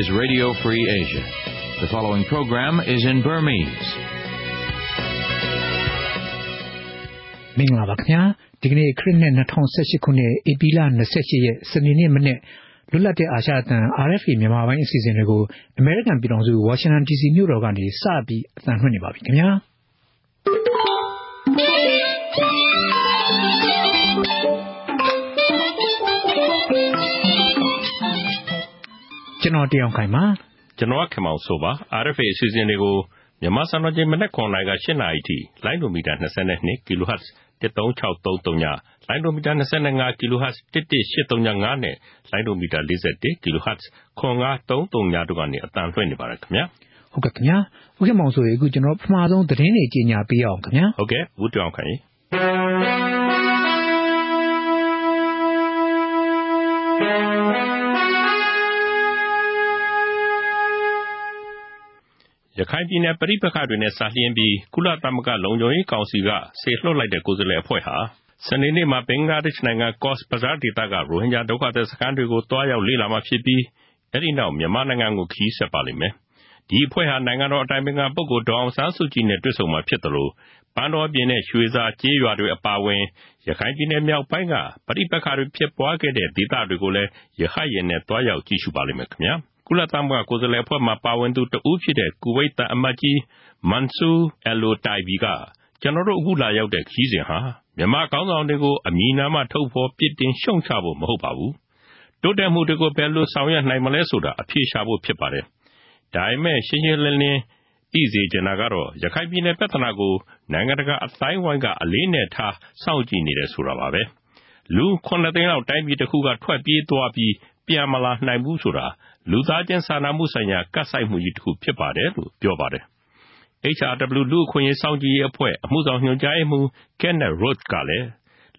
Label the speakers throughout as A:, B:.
A: is Radio Free Asia. The following program is in Burmese.
B: မင်္ဂလာပါခင်ဗျာဒီကနေ့ခရစ်နှစ်2018ခုနှစ်ဧပြီလ28ရက်စနေနေ့မနေ့လွတ်လပ်တဲ့အာရှအသံ RFA မြန်မာပိုင်းအစီအစဉ်တွေကို American ပြည်ထောင်စု Washington DC မြို့တော်ကနေစပြီးအသံလွှင့်နေပါပြီခင်ဗျာ ကျွန်တော်တယောက်ခိုင်ပါ
C: ကျွန်တော်ခင်မောင်ဆိုပါ RFA အစီအစဉ်တွေကိုမြန်မာစံတော်ချိန်မနက်9:00နာရီက8:00နာရီထိလိုင်းဒိုမီတာ22 kHz 13633ညလိုင်းဒိုမီတာ25 kHz 11835နဲ့လိုင်းဒိုမီတာ41 kHz 9533ညတို့ကနေအတန်လွှင့်နေပါတယ်ခင်ဗျာ
B: ဟုတ်ကဲ့ခင်ဗျာဟုတ်ကဲ့မောင်ဆိုရင်အခုကျွန်တော်ပထမဆုံးသတင်းတွေကြီးညာပေးအောင်ခင်ဗျာ
C: ဟုတ်ကဲ့ဦးတောင်ခိုင် ရခိုင်ပြည်နယ် ပဋိပက္ခတွေနဲ့ စပ်လျဉ်းပြီး ကုလသမဂ္ဂ လုံခြုံရေးကောင်စီက စေလွှတ်လိုက်တဲ့ ကိုယ်စားလှယ်အဖွဲ့ဟာ စနေနေ့မှာ ဘင်္ဂလားဒေ့ရှ်နိုင်ငံကော့စ်ဘဇားဒေသက ရိုဟင်ဂျာဒုက္ခသည်စခန်းတွေကိုတွားရောက်လေ့လာမှာဖြစ်ပြီး အဲဒီနောက် မြန်မာနိုင်ငံကို ခရီးဆက်ပါလိမ့်မယ်။ဒီအဖွဲ့ဟာ နိုင်ငံတော်အတိုင်ပင်ခံပုဂ္ဂိုလ် ဒေါ်အောင်ဆန်းစုကြည်နဲ့ တွေ့ဆုံမှာဖြစ်သလို ပန်းတောပြင်နဲ့ ရွှေစာကျေးရွာတွေအပါအဝင် ရခိုင်ပြည်နယ်မြောက်ပိုင်းက ပဋိပက္ခတွေဖြစ်ပွားခဲ့တဲ့ ဒေသတွေကိုလည်း ရဟတ်ယာဉ်နဲ့တွားရောက်ကြည့်ရှုပါလိမ့်မယ်ခင်ဗျာ။ ကုလသမဂ္ဂကိုယ်စားလှယ်အဖွဲ့မှာပါဝင်သူတဦးဖြစ်တဲ့ ကူဝိတ်သံအမတ်ကြီး မန်ဆူ အယ်လို တိုင်ဘီက ကျနော်တို့အခုလာရောက်တဲ့ခရီးစဉ်ဟာ မြန်မာခေါင်းဆောင်တွေကို အမည်နာမထုတ်ဖော်ပြစ်တင်ရှုံချဖို့ မဟုတ်ပါဘူး။တိုးတက်မှုတွေကို ဘယ်လိုဆောင်ရွက်နိုင်မလဲဆိုတာ အဖြေရှာဖို့ဖြစ်ပါတယ်။ဒါပေမဲ့ ရှင်းရှင်းလင်းလင်း သိစေချင်တာကတော့ ရခိုင်ပြည်နယ်ပြဿနာကို နိုင်ငံတကာအသိုင်းအဝိုင်းက အလေးအနက်ထား စောင့်ကြည့်နေတယ်ဆိုတာပါပဲ။လူ ၇ သိန်းလောက် တိုင်းပြည်တခုက ထွက်ပြေးသွားပြီး ပြန်မလာနိုင်ဘူးဆိုတာ လူသားချင်းစာနာမှုဆိုင်ရာကပ်ဆိုက်မှုကြီးတခုဖြစ်ပါတယ်လို့ပြောပါတယ်။ HRW လူ့အခွင့်အရေးစောင့်ကြည့်ရေးအဖွဲ့အမှုဆောင်ညွှန်ကြားရေးမှူး Kenneth Roth ကလည်း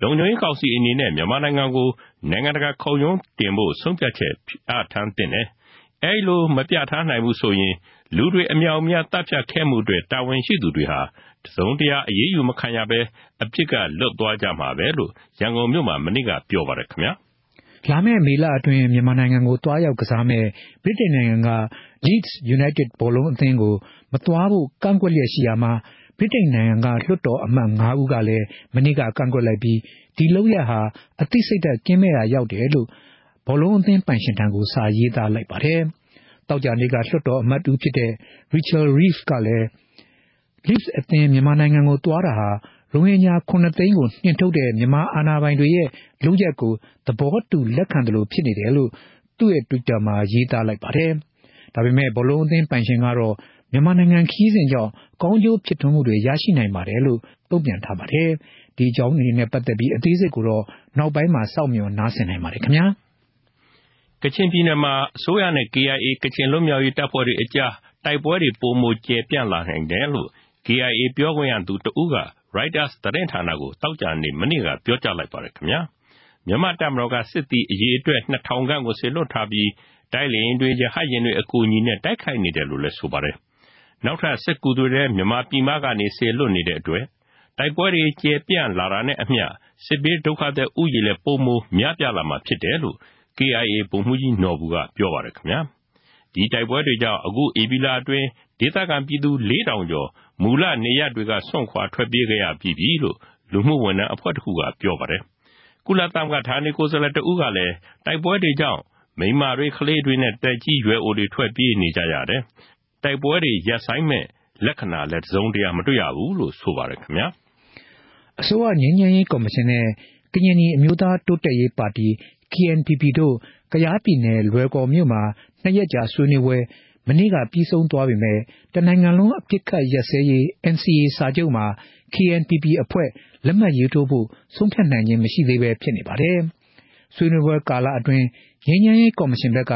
C: လုံခြုံရေးကောင်စီအနေနဲ့ မြန်မာနိုင်ငံကို နိုင်ငံတကာခုံရုံးတင်ဖို့ ဆုံးဖြတ်ချက်ပြဋ္ဌာန်းသင့်တယ်။အဲဒီလို မပြဋ္ဌာန်းနိုင်ဘူးဆိုရင် လူတွေအမြောက်အများသတ်ဖြတ်ခဲ့မှုအတွက် တာဝန်ရှိသူတွေဟာ တစုံတရာအရေးယူမခံရဘဲ အပြစ်ကလွတ်သွားကြမှာပဲလို့ ရန်ကုန်မြို့မှာ မနေ့က ပြောပါတယ်ခင်ဗျာ။
B: လာမယ့် မေလအတွင်း မြန်မာနိုင်ငံကို သွားရောက်ကစားမယ့် ဗြိတိန်နိုင်ငံက Leeds United ဘောလုံးအသင်းကို မသွားဖို့ ကန့်ကွက်လျက်ရှိရာမှာ ဗြိတိန်နိုင်ငံက လွှတ်တော်အမတ် ၅ ဦးကလည်း မနေ့က ကန့်ကွက်လိုက်ပြီး ဒီလုပ်ရပ်ဟာ အသိစိတ်ဓာတ်ကင်းမဲ့ရာရောက်တယ်လို့ ဘောလုံးအသင်းပိုင်ရှင်ထံကို စာရေးသားလိုက်ပါတယ်။သောကြာနေ့က လွှတ်တော်အမတ်တူဖြစ်တဲ့ Rachel Reeves ကလည်း Leeds အသင်း မြန်မာနိုင်ငံကိုသွားတာဟာ ရိုဟင်ဂျာ ၇ သိန်းကို နှင်ထုတ်တဲ့ မြန်မာအာဏာပိုင်တွေရဲ့ လုပ်ရပ်ကို သဘောတူလက်ခံသလို ဖြစ်နေတယ်လို့ သူ့ရဲ့ Twitter မှာ ရေးသားလိုက်ပါတယ်။ဒါပေမဲ့ ဘောလုံးအသင်းပိုင်ရှင်ကတော့ မြန်မာနိုင်ငံခီးစဉ်ကြောင့် ကောင်းကျိုးဖြစ်ထွန်းမှုတွေ ရရှိနိုင်ပါတယ်လို့ တုံ့ပြန်ထားပါတယ်။ဒီအကြောင်းအနေနဲ့ ပတ်သက်ပြီး အသေးစိတ်ကိုတော့ နောက်ပိုင်းမှာ စောင့်မျှော်နားဆင်နိုင်ပါတယ်ခင်ဗျာ။
C: ကချင်ပြည်နယ်မှာ အစိုးရနဲ့ KIA ကချင်လွတ်မြောက်ရေးတပ်ဖွဲ့တွေအကြား တိုက်ပွဲတွေ ပိုမိုကျယ်ပြန့်လာနိုင်တယ်လို့ KIA ပြောခွင့်ရသူတဦးက Reuters သတင်းဌာနကို သောကြာနေ့ မနေ့က ပြောကြားလိုက်ပါတယ်ခင်ဗျာ။မြန်မာ့တပ်မတော်က စစ်သည်အရေအတွက် ၂,၀၀၀ ခန့်ကို စေလွှတ်ထားပြီး တိုက်လေယာဉ်တွေ၊ရဟတ်ယာဉ်တွေ အကူအညီနဲ့ တိုက်ခိုက်နေတယ်လို့လည်း ဆိုပါတယ်။နောက်ထပ် စစ်ကူတွေလည်း မြန်မာပြည်မကနေ စေလွှတ်နေတဲ့အတွက် တိုက်ပွဲတွေ ကျယ်ပြန့်လာတာနဲ့အမျှ စစ်ဘေးဒုက္ခသည်ဦးရေလည်း ပိုမိုများပြားလာမှာဖြစ်တယ်လို့ KIA ဗိုလ်မှူးကြီးနော်ဘူက ပြောပါတယ်ခင်ဗျာ။ဒီတိုက်ပွဲတွေကြောင့် အခုဧပြီလအတွင်း ဒေသခံပြည်သူ ၄,၀၀၀ ကျော် မူလနေရပ်တွေကစွန့်ခွာထွက်ပြေးခဲ့ရပြီးပြီလို့လူမှုဝန်ထမ်းအဖွဲ့တခုကပြောပါတယ်။ကုလသမဂ္ဂဌာနေကိုယ်စားလှယ်တဦးကလည်းတိုက်ပွဲတွေကြောင့်မိန်းမတွေ၊ကလေးတွေနဲ့သက်ကြီးရွယ်အိုတွေထွက်ပြေးနေကြရတယ်။တိုက်ပွဲတွေရပ်ဆိုင်းမယ့်လက္ခဏာလည်းတစုံတရာမတွေ့ရဘူးလို့ဆိုပါတယ်ခင်ဗျာ။
B: အစိုးရငြိမ်းချမ်းရေးကော်မရှင်နဲ့ကရင်နီအမျိုးသားတိုးတက်ရေးပါတီ KNPP တို့ကယားပြည်နယ်လွိုင်ကော်မြို့မှာနှစ်ရက်ကြာဆွေးနွေးပွဲ မနေ့က ပြီးဆုံးသွားပေမယ့် တနိုင်ငံလုံး အပစ်အခတ်ရပ်စဲရေး NCA စာချုပ်မှာ KNPP အဖွဲ့ လက်မှတ်ရေးထိုးဖို့ ဆုံးဖြတ်နိုင်ခြင်း မရှိသေးဘဲ ဖြစ်နေပါတယ်။ဆွေးနွေးပွဲကာလအတွင်း ငြိမ်းချမ်းရေးကော်မရှင်ဘက်က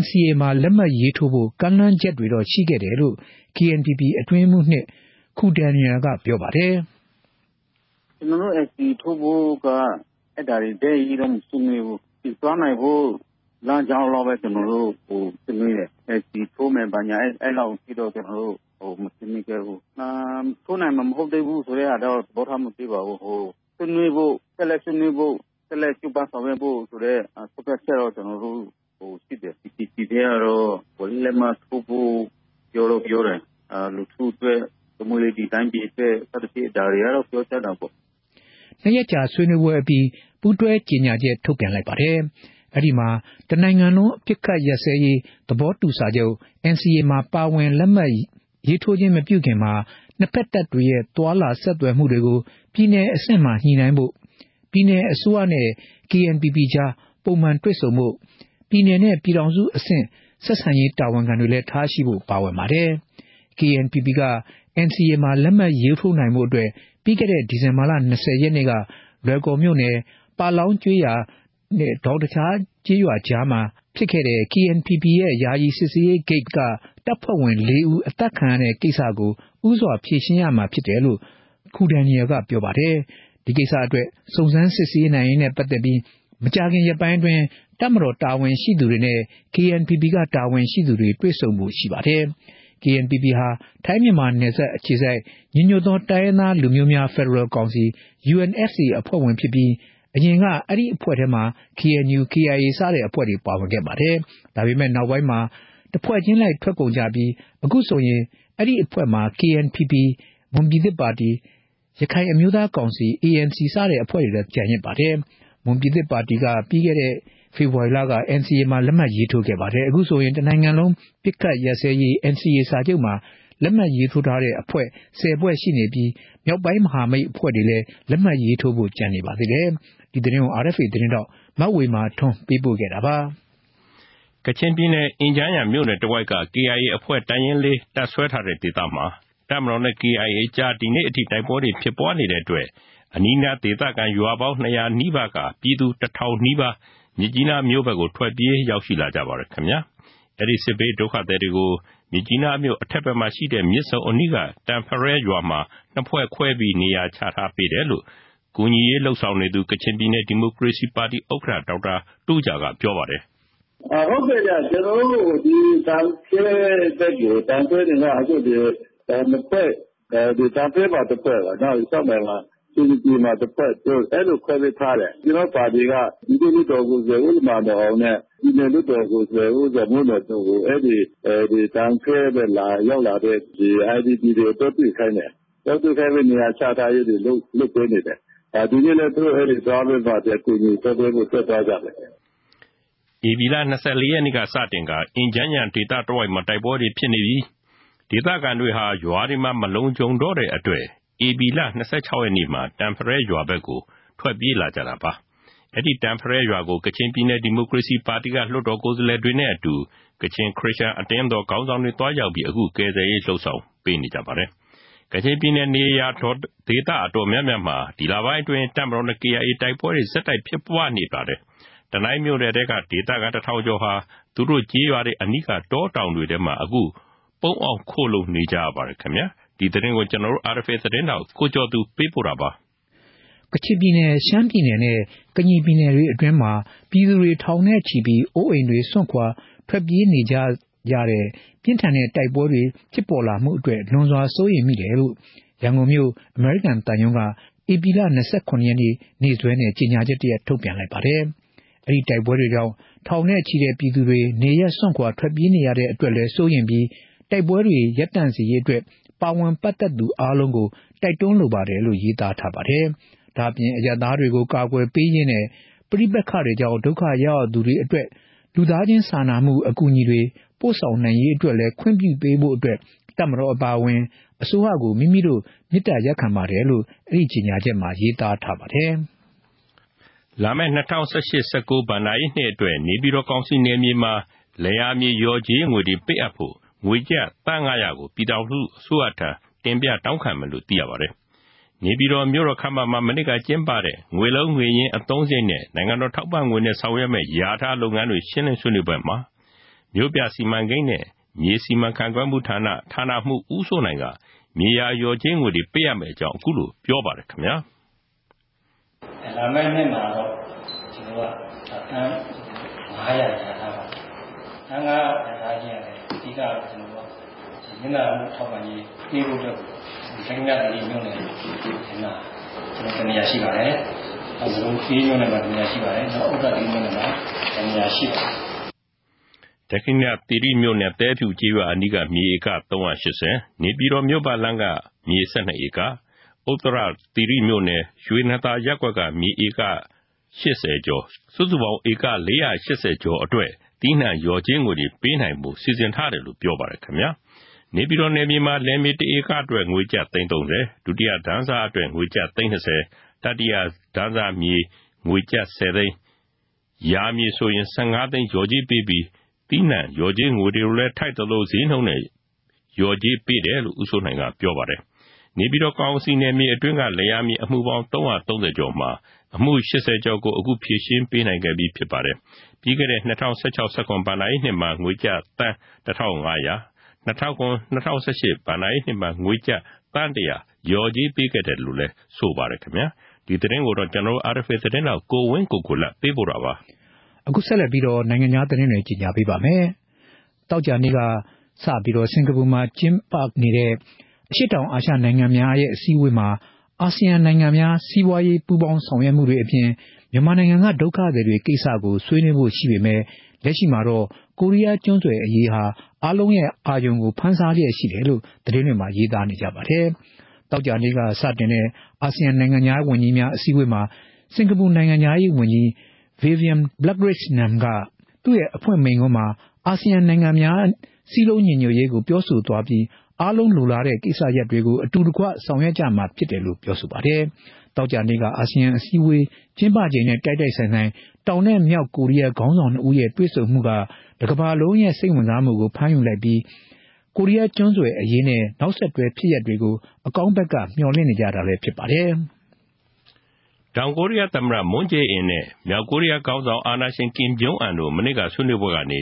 B: NCA မှာ လက်မှတ်ရေးထိုးဖို့ ကမ်းလှမ်းချက်တွေတော့ ရှိခဲ့တယ်လို့ KNPP အတွင်းရေးမှူး ခူဒန်နီယယ်က ပြောပါတယ်။“
D: ကျနော်တို့ NCA ထိုးဖို့က အဲဒါတွေတိုက်ရိုက်တော့ မဆွေးနွေးဘူး။သွားနိုင်ဖို့ လမ်းကြောင်းလောက်ပဲ ကျနော်တို့ ဆွေးနွေးတယ်။ NCA ထိုးမယ် ဘာညာ အဲလောက်အထိတော့ ကျနော်တို့ မဆွေးနွေးခဲ့ဘူး။ထိုးနိုင်မှာမဟုတ်သေးဘူးဆိုတဲ့ဟာတော့ သဘောထားမပေးပါဘူး။ဆွေးနွေးဖို့ ဆက်လက်ဆွေးနွေးဖို့ ဆက်လက်ကြိုးပမ်းဆောင်ရွက်ဖို့ဆိုတဲ့ ဆုံးဖြတ်ချက်တော့ ကျနော်တို့ ရှိတယ်။ PPST ထဲကတော့ လက်မှတ်ထိုးဖို့ ပြောတော့ပြောတယ်။လူထုအတွက်၊တိုင်းပြည်အတွက် စသဖြင့် ဒါတွေကတော့ ပြောကြတာပေါ့။”
B: နှစ်ရက်ကြာဆွေးနွေးပွဲအပြီး ပူးတွဲကြေညာချက် ထုတ်ပြန်လိုက်ပါတယ်။ အဲဒီမှာ တနိုင်ငံလုံးအပစ်အခတ်ရပ်စဲရေး သဘောတူစာချုပ် NCA မှာ ပါဝင်လက်မှတ်ရေးထိုးခြင်းမပြုခင်မှာ နှစ်ဖက်တပ်တွေရဲ့ သွားလာဆက်သွယ်မှုတွေကို ပြည်နယ်အဆင့်မှာ ညှိနှိုင်းဖို့၊ပြည်နယ်အစိုးရနဲ့ KNPP ကြား ပုံမှန်တွေ့ဆုံဖို့၊ပြည်နယ်နဲ့ပြည်ထောင်စုအဆင့် ဆက်ဆံရေးတာဝန်ခံတွေလည်း ထားရှိဖို့ ပါဝင်ပါတယ်။ KNPP က NCA မှာ လက်မှတ်ရေးထိုးနိုင်ဖို့အတွက် ပြီးခဲ့တဲ့ ဒီဇင်ဘာလ ၂၀ ရက်နေ့က လွိုင်ကော်မြို့နယ် ပါလောင်းကျေးရွာ နဲ့ ဒေါတခြားကျေးရွာကြားမှာ ဖြစ်ခဲ့တဲ့ KNPP ရဲ့ ယာယီစစ်ဆေးရေးဂိတ်က တပ်ဖွဲ့ဝင်လေးဦး အသတ်ခံရတဲ့ကိစ္စကို ဦးစွာဖြေရှင်းရမှာဖြစ်တယ်လို့ ခူဒန်နီယယ်က ပြောပါတယ်။ဒီကိစ္စအတွက် စုံစမ်းစစ်ဆေးနိုင်ရေးနဲ့ပတ်သက်ပြီး မကြာခင်ရက်ပိုင်းအတွင်း တပ်မတော်တာဝန်ရှိသူတွေနဲ့ KNPP က တာဝန်ရှိသူတွေ တွေ့ဆုံဖို့ရှိပါတယ်။ KNPP ဟာ ထိုင်းမြန်မာနယ်စပ်အခြေစိုက် ညီညွတ်သောတိုင်းရင်းသားလူမျိုးများ ဖက်ဒရယ်ကောင်စီ UNFC အဖွဲ့ဝင်ဖြစ်ပြီး အရင်က အဲဒီအဖွဲ့ထဲမှာ KNU ၊ KIA စတဲ့အဖွဲ့တွေ ပါဝင်ခဲ့ပါတယ်။ဒါပေမဲ့ နောက်ပိုင်းမှာ တဖွဲ့ချင်းလိုက် ထွက်ကုန်ကြပြီး အခုဆိုရင် အဲဒီအဖွဲ့မှာ KNPP ၊မွန်ပြည်သစ်ပါတီ၊ရခိုင်အမျိုးသားကောင်စီ ANC စတဲ့အဖွဲ့တွေသာကျန်ရစ်ပါတယ်။မွန်ပြည်သစ်ပါတီက ပြီးခဲ့တဲ့ ဖေဖော်ဝါရီလက NCA မှာ လက်မှတ်ရေးထိုးခဲ့ပါတယ်။အခုဆိုရင် တနိုင်ငံလုံး ပစ်ခတ်ရပ်စဲရေး NCA စာချုပ်မှာ လက်မှတ်ရေးထိုးထားတဲ့ အဖွဲ့ ၁၀ ဖွဲ့ ရှိနေပြီး မြောက်ပိုင်းမဟာမိတ်အဖွဲ့တွေလည်း လက်မှတ်ရေးထိုးဖို့ ကျန်နေပါသေးတယ်။ ဒီသတင်းကို RFA သတင်းထောက် မဝေမာထွန်းပေးပို့ထားပါတယ်။
C: ကချင်ပြည်နယ်အင်ဂျန်းယန်မြို့နယ်တဝိုက်က KIA အဖွဲ့တပ်ရင်းတပ်စွဲထားတဲ့ဒေသမှာတပ်မတော်နဲ့ KIA အကြားဒီနေ့အထိတိုက်ပွဲတွေဖြစ်ပွားနေတဲ့အတွက်အနီးနားဒေသခံရွာပေါင်း၂၀၀နီးပါးကပြည်သူတထောင်နီးပါးမြစ်ကြီးနားမြို့ဘက်ကိုထွက်ပြေးရောက်ရှိလာကြပါတယ်။အဲဒီစစ်ဘေးဒုက္ခသည်တွေကိုမြစ်ကြီးနားမြို့အထက်ဘက်မှာရှိတဲ့မြစ်ဆုံအနီးကတန်ဖရဲရွာမှာနှစ်ဖွဲ့ခွဲပြီးနေရာချထားပေးတယ်လို့ ကူညီရေးလုပ်ဆောင်နေသူ ကချင်ပြည်နယ် ဒီမိုကရေစီပါတီ ဥက္ကဋ္ဌ ဒေါက်တာ တူးဂျာက ပြောပါတယ်။“
E: ဟုတ်ကဲ့ဗျ။ကျနော်တို့တန်ဖဲဘက်ကိုတန်ဖဲတွေကနှစ်ဖွဲ့။တန်ဖဲမှာ တဖွဲ့ နောက် ကျောက်မယ်မှာရွှေကျင်မှာ တဖွဲ့ အဲလို ခွဲပေးထားတယ်။ကျနော်တို့ပါတီက ပြည်သူ့လွှတ်တော်ကိုယ်စားလှယ် ဦးလမာနော်အောင်နဲ့ ပြည်နယ်လွှတ်တော်ကိုယ်စားလှယ် ဦးဇော်မိုးနော်တို့ကို အဲဒီတန်ဖဲဘက် ရောက်လာတဲ့ IDP တွေကို သွားတွေ့ခိုင်းတယ်။သွားတွေ့ခိုင်းပြီး နေရာချထားရေးတွေ လုပ်ပေးနေတယ်။ ဒီနေ့လည်း သူတို့သွားပြီးမှအကူအညီသွားပေးဖို့ထွက်သွားကြတယ်။”
C: ဧပြီလ ၂၄ ရက်နေ့က စတင်ကာ အင်ဂျန်းယန်ဒေသတဝိုက်မှာ တိုက်ပွဲတွေဖြစ်နေပြီး ဒေသခံတွေဟာ ရွာတွေမှာ မလုံခြုံတော့တဲ့အတွက် ဧပြီလ ၂၆ ရက်နေ့မှာ တန်ဖရဲရွာဘက်ကို ထွက်ပြေးလာကြတာပါ။အဲဒီ တန်ဖရဲရွာကို ကချင်ပြည်နယ် ဒီမိုကရေစီပါတီက လွှတ်တော်ကိုယ်စားလှယ်တွေနဲ့အတူ ကချင် ခရစ်ယာန်အသင်းတော် ခေါင်းဆောင်တွေ သွားရောက်ပြီး အခု ကယ်ဆယ်ရေး လုပ်ဆောင်ပေးနေကြပါတယ်။ ကချင်ပြည်နယ်နေရာဒေသအတော်များများမှာဒီလပိုင်းအတွင်းတပ်မတော်နဲ့ KIA တိုက်ပွဲတွေဆက်တိုက်ဖြစ်ပွားနေပါတယ်။တနိုင်းမြို့နယ်ထဲကဒေသခံတထောင်ကျော်ဟာသူတို့ကျေးရွာတွေအနီးကတောတောင်တွေထဲမှာအခုပုန်းအောင်းခိုလှုံနေကြရပါတယ်။ဒီသတင်းကို RFA သတင်းထောက်ကိုကျော်သူပေးပို့ထားပါတယ်။
B: ကချင်ပြည်နယ်၊ရှမ်းပြည်နယ်နဲ့ကရင်ပြည်နယ်တွေအတွင်းမှာပြည်သူတွေထောင်နဲ့ချီပြီးအိုးအိမ်တွေစွန့်ခွာထွက်ပြေးနေကြ ရတဲ့ ပြင်းထန်တဲ့ တိုက်ပွဲတွေ ဖြစ်ပေါ်လာမှုအတွက် လွန်စွာ စိုးရိမ်မိတယ်လို့ ရန်ကုန်မြို့ အမေရိကန်သံရုံးက ဧပြီလ ၂၇ ရက် နေ့စွဲနဲ့ ကြေညာချက်တရပ် ထုတ်ပြန်လိုက်ပါတယ်။အဲဒီတိုက်ပွဲတွေကြောင့် ထောင်နဲ့ချီတဲ့ ပြည်သူတွေ နေရပ်စွန့်ခွာ ထွက်ပြေးနေရတဲ့အတွက်လည်း စိုးရိမ်ပြီး တိုက်ပွဲတွေ ရပ်တန့်စေရေးအတွက် ပါဝင်ပတ်သက်သူ အားလုံးကို တိုက်တွန်းလိုပါတယ်လို့ ရေးသားထားပါတယ်။ဒါ့အပြင် အရပ်သားတွေကို ကာကွယ်ပေးရေးနဲ့ ပဋိပက္ခတွေကြောင့် ဒုက္ခရောက်ရသူတွေအတွက် လူသားချင်းစာနာမှု အကူအညီတွေ ပို့ဆောင်နိုင်ရေးအတွက်လည်းခွင့်ပြုပေးဖို့အတွက်တပ်မတော်အပါအဝင် အစိုးရကိုမိမိတို့မေတ္တာရပ်ခံပါတယ်လို့အဲဒီကြေညာချက်မှာရေးသားထားပါတယ်။
C: လာမယ့်၂၀၁၈-၁၉ဘဏ္ဍာရေးနှစ်အတွက်နေပြည်တော်ကောင်စီနယ်မြေမှာလယ်ယာမြေလျော်ကြေးငွေတွေပေးအပ်ဖို့ငွေကျပ်သန်း၅၀၀ကိုပြည်ထောင်စုအစိုးရထံတင်ပြတောင်းခံမယ်လို့သိရပါတယ်။နေပြည်တော်မြို့တော်ခန်းမမှာမနေ့ကကျင်းပတဲ့ငွေလုံးငွေရင်းအသုံးစရိတ်နဲ့နိုင်ငံတော်ထောက်ပံ့ငွေနဲ့ဆောင်ရွက်မယ့်လျာထားလုပ်ငန်းတွေရှင်းလင်းဆွေးနွေးပွဲမှာ မြို့ပြစီမံကိန်းနဲ့မြေစီမံခန့်ခွဲမှုဌာနဌာနမှူးဦးစိုးနိုင်ကမြေယာလျော်ကြေးငွေတွေပေးအပ်မယ့်အကြောင်းအခုလိုပြောပါတယ်။“
F: လာမယ့်နှစ်မှာတော့ကျနော်တို့ကသန်း၅၀၀လျာထားပါတယ်။သန်း၅၀၀လျာထားခြင်းကလည်းအဓိကကျနော်တို့ကနစ်နာမှုထောက်ပံ့ကြေးပေးဖို့အတွက်ကိုချမ်းမြသာစည်မြို့နယ်ထဲမှာတနေရာရှိပါတယ်။နောက်ဇလွန်ခရီးမြို့နယ်မှာတနေရာရှိပါတယ်။နောက်ဥက္ကဋ္ဌမြို့နယ်မှာတနေရာရှိပါတယ်
C: တက္ကသိုလ်သီရိမြို့နယ် သဲဖြူကျေးရွာအနီးက မြေဧက380နေပြည်တော်မြို့ပါလမ်းက မြေ12ဧကဥတရသီရိမြို့နယ် ရွှေနတာရက်ကွက်က မြေဧက80ကျော် စုစုပေါင်း ဧက480ကျော်အတွက်တီးနှံရော်ချင်းငွေတွေ ပေးနိုင်မှုစီစဉ်ထားတယ်လို့ ပြောပါတယ်ခင်ဗျာ နေပြည်တော်နယ်မြေမှာ လယ်မြေတဧကအတွက် ငွေကျပ်330ဒုတိယဒန်းစားအတွက် ငွေကျပ်330တတိယဒန်းစားမြေ ငွေကျပ်10သိန်းရာမြေဆိုရင်15သိန်းရော်ကြီးပေးပြီး တီးနှံရော်ကြီးငွေတွေကိုလည်းထိုက်သလိုဈေးနှုန်းနဲ့ရော်ကြီးပေးတယ်လို့ဦးစိုးနိုင်ကပြောပါတယ်နေပြည်တော်ကောင်စီနယ်မြေအတွင်းကလျာမြေအမှုပေါင်း330ကျော်မှာအမှု80ကျော်ကိုအခုဖြည့်ရှင်းပေးနိုင်ခဲ့ပြီးဖြစ်ပါတယ်။ပြီးခဲ့တဲ့2016-17ဘဏ္ဍာရေးနှစ်မှာငွေကျပ်တန်း1500 2009-2018ဘဏ္ဍာရေးနှစ်မှာငွေကျပ်တန်း100ရော်ကြီးပေးခဲ့တယ်လို့လည်းဆိုပါတယ်ခင်ဗျာ။ဒီသတင်းကိုတော့ကျွန်တော် RFA သတင်းတော်ကိုဝင်းကိုကိုလက်ပေးပို့တာပါ။
B: အခုဆက်လက်ပြီးတော့ နိုင်ငံခြားသတင်းတွေ ကြီးညာပေးပါမယ်။တောက်ကြနေ့ကစပြီးတော့ စင်ကာပူမှာ ကျင်းပနေတဲ့ အရှိတောင်အာရှနိုင်ငံများရဲ့ အစည်းအဝေးမှာ အာဆီယံနိုင်ငံများ စီးပွားရေးပူးပေါင်းဆောင်ရွက်မှုတွေအပြင် မြန်မာနိုင်ငံက ဒုက္ခသည်တွေကိစ္စကို ဆွေးနွေးဖို့ရှိပေမဲ့လက်ရှိမှာတော့ ကိုရီးယားကျွန်းဆွယ်အရေးဟာ အားလုံးရဲ့ အာရုံကို ဖန်ဆားလျက်ရှိတယ်လို့ သတင်းတွေမှာ ရေးသားနေကြပါတယ်။တောက်ကြနေ့က စတင်တဲ့ အာဆီယံနိုင်ငံသားဝန်ကြီးများ အစည်းအဝေးမှာ စင်ကာပူနိုင်ငံသားရေးဝန်ကြီး Vivian Balakrishnan ကသူ့ရဲ့အဖွင့်မိန့်ခွန်းမှာ အာဆီယံနိုင်ငံများစီးလုံးညီညွတ်ရေးကို ပြောဆိုသွားပြီး အားလုံးလိုလားတဲ့ ကိစ္စရပ်တွေကို အတူတကွ ဆောင်ရွက်ကြမှာဖြစ်တယ်လို့ ပြောဆိုပါတယ်။တောက်ကြနေ့က အာဆီယံအစည်းအဝေး ကျင်းပချိန်နဲ့ တိုက်တိုက်ဆိုင်ဆိုင် တောင်နဲ့မြောက်ကိုရီးယား ခေါင်းဆောင်နှစ်ဦးရဲ့ တွေ့ဆုံမှုက တကမ္ဘာလုံးရဲ့ စိတ်ဝင်စားမှုကို ဖမ်းယူလိုက်ပြီး ကိုရီးယားကျွန်းဆွယ်အရေးနဲ့ နောက်ဆက်တွဲ ဖြစ်ရပ်တွေကို အကောင်းဘက်က မျှော်လင့်နေကြတာလည်း ဖြစ်ပါတယ်။
C: တောင်ကိုရီးယားသမ္မတ မွန်ဂျေအင်နဲ့ မြောက်ကိုရီးယားခေါင်းဆောင် အာနာရှင် ကင်ဂျုံအန်တို့ မနေ့က ဆွေးနွေးပွဲကနေ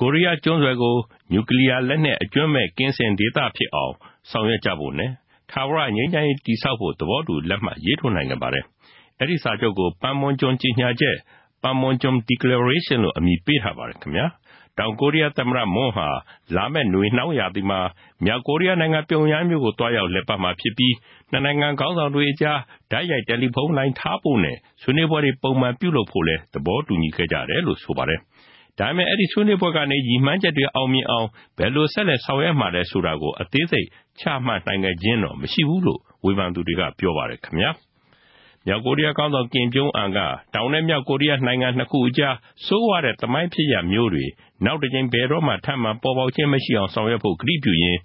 C: ကိုရီးယားကျွန်းဆွယ်ကို နျူကလီးယားလက်နက် အကြွင်းမဲ့ကင်းစင်ဒေသဖြစ်အောင် ဆောင်ရွက်ကြဖို့နဲ့ ထာဝရငြိမ်းချမ်းရေး တည်ဆောက်ဖို့ သဘောတူလက်မှတ်ရေးထိုးနိုင်ခဲ့ပါတယ်။အဲဒီစာချုပ်ကိုပန်မွန်ကျွန်းကြေညာချက် Panmunjom Declaration လို့ အမည်ပေးထားပါတယ်ခင်ဗျာ။ တောင်ကိုရီးယားသမ္မတမွန်းဟာ လာမယ့်နွေနှောင်းရာသီမှာ မြောက်ကိုရီးယားနိုင်ငံ ပြုံယမ်းမြို့ကိုတွားရောက်လည်ပတ်မှာဖြစ်ပြီး နှစ်နိုင်ငံခေါင်းဆောင်တွေအကြားဓာတ်ရိုက်တယ်လီဖုန်းလိုင်းထားဖို့နဲ့ ဆွေးနွေးပွဲတွေ ပုံမှန်ပြုလုပ်ဖို့လည်း သဘောတူညီခဲ့ကြတယ်လို့ ဆိုပါတယ်။ဒါပေမဲ့ အဲ့ဒီဆွေးနွေးပွဲကနေ ရည်မှန်းချက်တွေအောင်မြင်အောင် ဘယ်လိုဆက်လက်ဆောင်ရွက်မှာလဲဆိုတာကို အသေးစိတ်ချမှတ်နိုင်ခဲ့ခြင်းတော့ မရှိဘူးလို့ ဝေဖန်သူတွေက ပြောပါတယ်ခင်ဗျာ။ မြောက်ကိုရီးယားခေါင်းဆောင်ကင်ဂျုံအန်ကတောင်နဲ့မြောက်ကိုရီးယားနိုင်ငံနှစ်ခုအကြားဆိုးဝါးတဲ့သမိုင်းဖြစ်ရပ်မျိုးတွေနောက်တစ်ကြိမ်ဘယ်တော့မှထပ်မံပေါ်ပေါက်ခြင်းမရှိအောင်ဆောင်ရွက်ဖို့ကတိပြုရင်း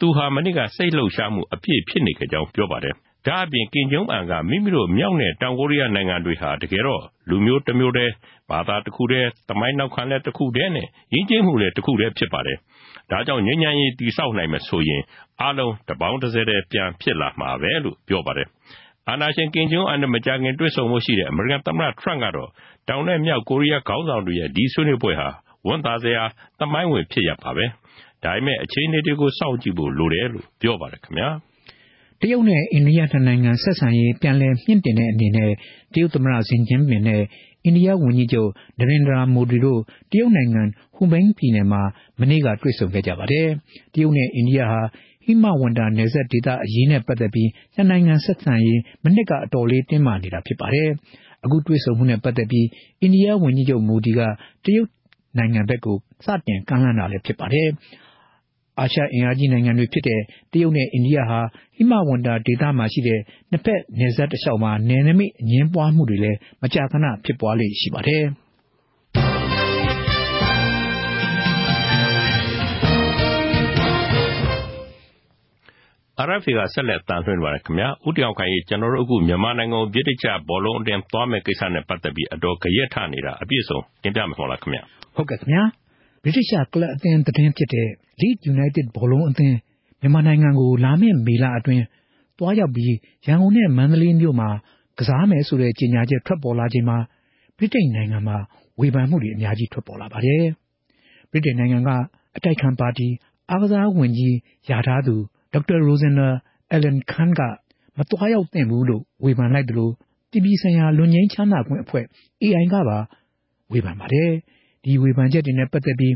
C: သူဟာမနေ့ကစိတ်လှုပ်ရှားမှုအပြည့်ဖြစ်နေကြကြောင်းပြောပါတယ်။ဒါအပြင်ကင်ဂျုံအန်ကမိမိတို့မြောက်နဲ့တောင်ကိုရီးယားနိုင်ငံတွေဟာတကယ်တော့လူမျိုးတစ်မျိုးတည်းဘာသာတစ်ခုတည်းသမိုင်းနောက်ခံလည်းတစ်ခုတည်းနဲ့ရင်းချင်းမှုလည်းတစ်ခုတည်းဖြစ်ပါတယ်။ဒါကြောင့်ငြိမ်းချမ်းရေးတည်ဆောက်နိုင်မယ်ဆိုရင်အားလုံးတပေါင်းတစ်စဲတည်းပြန်ဖြစ်လာမှာပဲလို့ပြောပါတယ်။ အာဏာရှင် ကင်ဂျုံအန်နဲ့ မကြာခင် တွေ့ဆုံဖို့ရှိတဲ့ အမေရိကန်သမ္မတ ထရမ့်ကတော့ တောင်နဲ့ မြောက် ကိုရီးယားခေါင်းဆောင်တွေရဲ့ ဒီဆွေးနွေးပွဲဟာဝန်သားစရာ သမိုင်းဝင်ဖြစ်ရပါပဲ။ဒါပေမဲ့ အခြေအနေတွေကို စောင့်ကြည့်ဖို့လိုတယ်လို့ ပြောပါတယ်ခင်ဗျာ။
B: တရုတ်နဲ့ အိန္ဒိယနှစ်နိုင်ငံ ဆက်ဆံရေး ပြန်လည်မြင့်တင်တဲ့အနေနဲ့ တရုတ်သမ္မတဇင်ကျင်းပင်နဲ့ အိန္ဒိယဝန်ကြီးချုပ်နရင်ဒရာမိုဒီတို့ တရုတ်နိုင်ငံ ဟူဘိန်းပြည်နယ်မှာ မနေ့က တွေ့ဆုံခဲ့ကြပါတယ်။တရုတ်နဲ့ အိန္ဒိယဟာ ဟိမဝန္တာနယ်စပ်ဒေသအရေးနဲ့ပတ်သက်ပြီး နှစ်နိုင်ငံဆက်ဆံရေး မနှစ်က အတော်လေးတင်းမာနေတာဖြစ်ပါတယ်။အခုတွေ့ဆုံမှုနဲ့ပတ်သက်ပြီး အိန္ဒိယဝန်ကြီးချုပ် မိုဒီက တရုတ်နိုင်ငံဘက်ကို စတင်ကမ်းလှမ်းတာလည်းဖြစ်ပါတယ်။အာရှအင်အားကြီးနိုင်ငံတွေဖြစ်တဲ့ တရုတ်နဲ့ အိန္ဒိယဟာ ဟိမဝန္တာဒေသမှာရှိတဲ့ နှစ်ဖက်နယ်စပ်တလျှောက်မှာ နယ်နိမိတ်အငင်းပွားမှုတွေလည်း မကြာခဏဖြစ်ပွားလေ့ရှိပါတယ်။
C: RFA ကဆက်လက်တန်လှည့်ပါတယ်ခင်ဗျာဦးတောင်ခိုင်ကြီးကျွန်တော်တို့အခုမြန်မာနိုင်ငံကိုပြည်တကျဘောလုံးအတင်းသွားမဲ့ကိစ္စနဲ့ပတ်သက်ပြီးအတော်ကြရက်ထနေတာအပြည့်စုံတင်ပြမှာဟုတ်လားခင်ဗျာ
B: ဟုတ်ကဲ့ခင်ဗျာဗြိတိရှကလပ်အသင်းသတင်းဖြစ်တဲ့ Leeds United ဘောလုံးအသင်းမြန်မာနိုင်ငံကိုလာမယ့်မေလအတွင်းတွားရောက်ပြီးရန်ကုန်နဲ့မန္တလေးမြို့မှာကစားမယ်ဆိုတဲ့ကြေညာချက်ထွက်ပေါ်လာချိန်မှာဗြိတိန်နိုင်ငံမှာဝေဖန်မှုတွေအများကြီးထွက်ပေါ်လာပါတယ်ဗြိတိန်နိုင်ငံကအတိုက်ခံပါတီအားကစားဝင်ကြီးယာထားသူ ဒေါက်တာရိုဇင်နာအလန်ခန်းကမသွားရောက်သင့်ဘူးလို့ ဝေဖန်လိုက်တယ်လို့ပြည်ပြည်ဆိုင်ရာ လွန်ငင်းချမ်းသာခွင့်အဖွဲ့ AI ကပါ ဝေဖန်ပါတယ် ဒီဝေဖန်ချက်တွေနဲ့ပတ်သက်ပြီး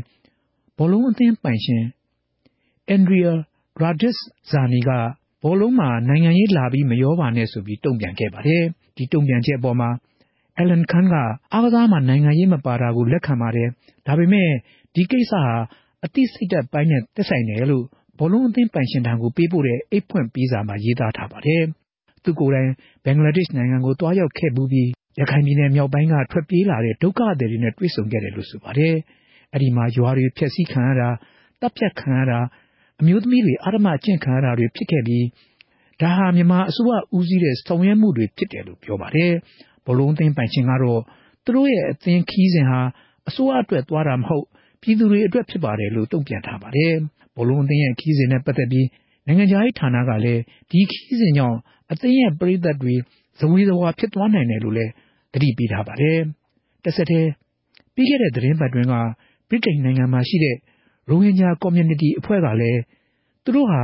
B: ဘောလုံးအသင်းပိုင်ရှင်အန်ဒရီယာရာဒစ်ဇာနီကဘောလုံးမှာ နိုင်ငံရေးလာပြီး မရောပါနဲ့ဆိုပြီး တုံ့ပြန်ခဲ့ပါတယ် ဒီတုံ့ပြန်ချက်အပေါ်မှာအလန်ခန်းကအားကစားမှာ နိုင်ငံရေးမပါတာကို လက်ခံပါတယ် ဒါပေမဲ့ဒဒီကိစ္စဟာ အသိစိတ်ဓာတ်ပိုင်းနဲ့ သက်ဆိုင်တယ်လို့ ဘောလုံးအသင်းပိုင်ရှင်ထံကိုပေးပို့တဲ့ အိတ်ဖွင့်ပေးစာမှာ ရေးသားထားပါတယ်။သူကိုယ်တိုင် ဘင်္ဂလားဒေ့ရှ်နိုင်ငံကိုတွားရောက်ခဲ့မှုပြီး ရခိုင်ပြည်နယ်မြောက်ပိုင်းက ထွက်ပြေးလာတဲ့ ဒုက္ခသည်တွေနဲ့ တွေ့ဆုံခဲ့တယ်လို့ ဆိုပါတယ်။အဲဒီမှာ ရွာတွေဖျက်ဆီးခံရတာတပ်ဖြတ်ခံရတာ အမျိုးသမီးတွေအာရမကျင့်ခံရတာတွေဖြစ်ခဲ့ပြီး ဒါဟာ မြန်မာအစိုးရဦးစီးတဲ့ ဆောင်ရွက်မှုတွေဖြစ်တယ်လို့ ပြောပါတယ်။ဘလုံးအသင်းပိုင်ရှင်ကတော့ သူတို့ရဲ့ အသင်းခီးစဉ်ဟာ အစိုးရအတွက်သွားတာမဟုတ် ပြည်သူတွေအတွက်ဖြစ်ပါတယ်လို့ တုံ့ပြန်ထားပါတယ်။ ဘလုံးအသင်းရဲ့ခီးစဉ်နဲ့ပတ်သက်ပြီးနိုင်ငံခြားရေးဌာနကလည်းဒီခီးစဉ်ကြောင့်အသင်းရဲ့ပရိသတ်တွေဇဝေဇဝါဖြစ်သွားနိုင်တယ်လို့လည်းသတိပေးထားပါတယ်။တစ်ဆက်တည်းပြီးခဲ့တဲ့သတင်းပတ်တွင်ကဗြိတိန်နိုင်ငံမှာရှိတဲ့ရိုဟင်ဂျာ community အဖွဲ့ကလည်းသူတို့ဟာ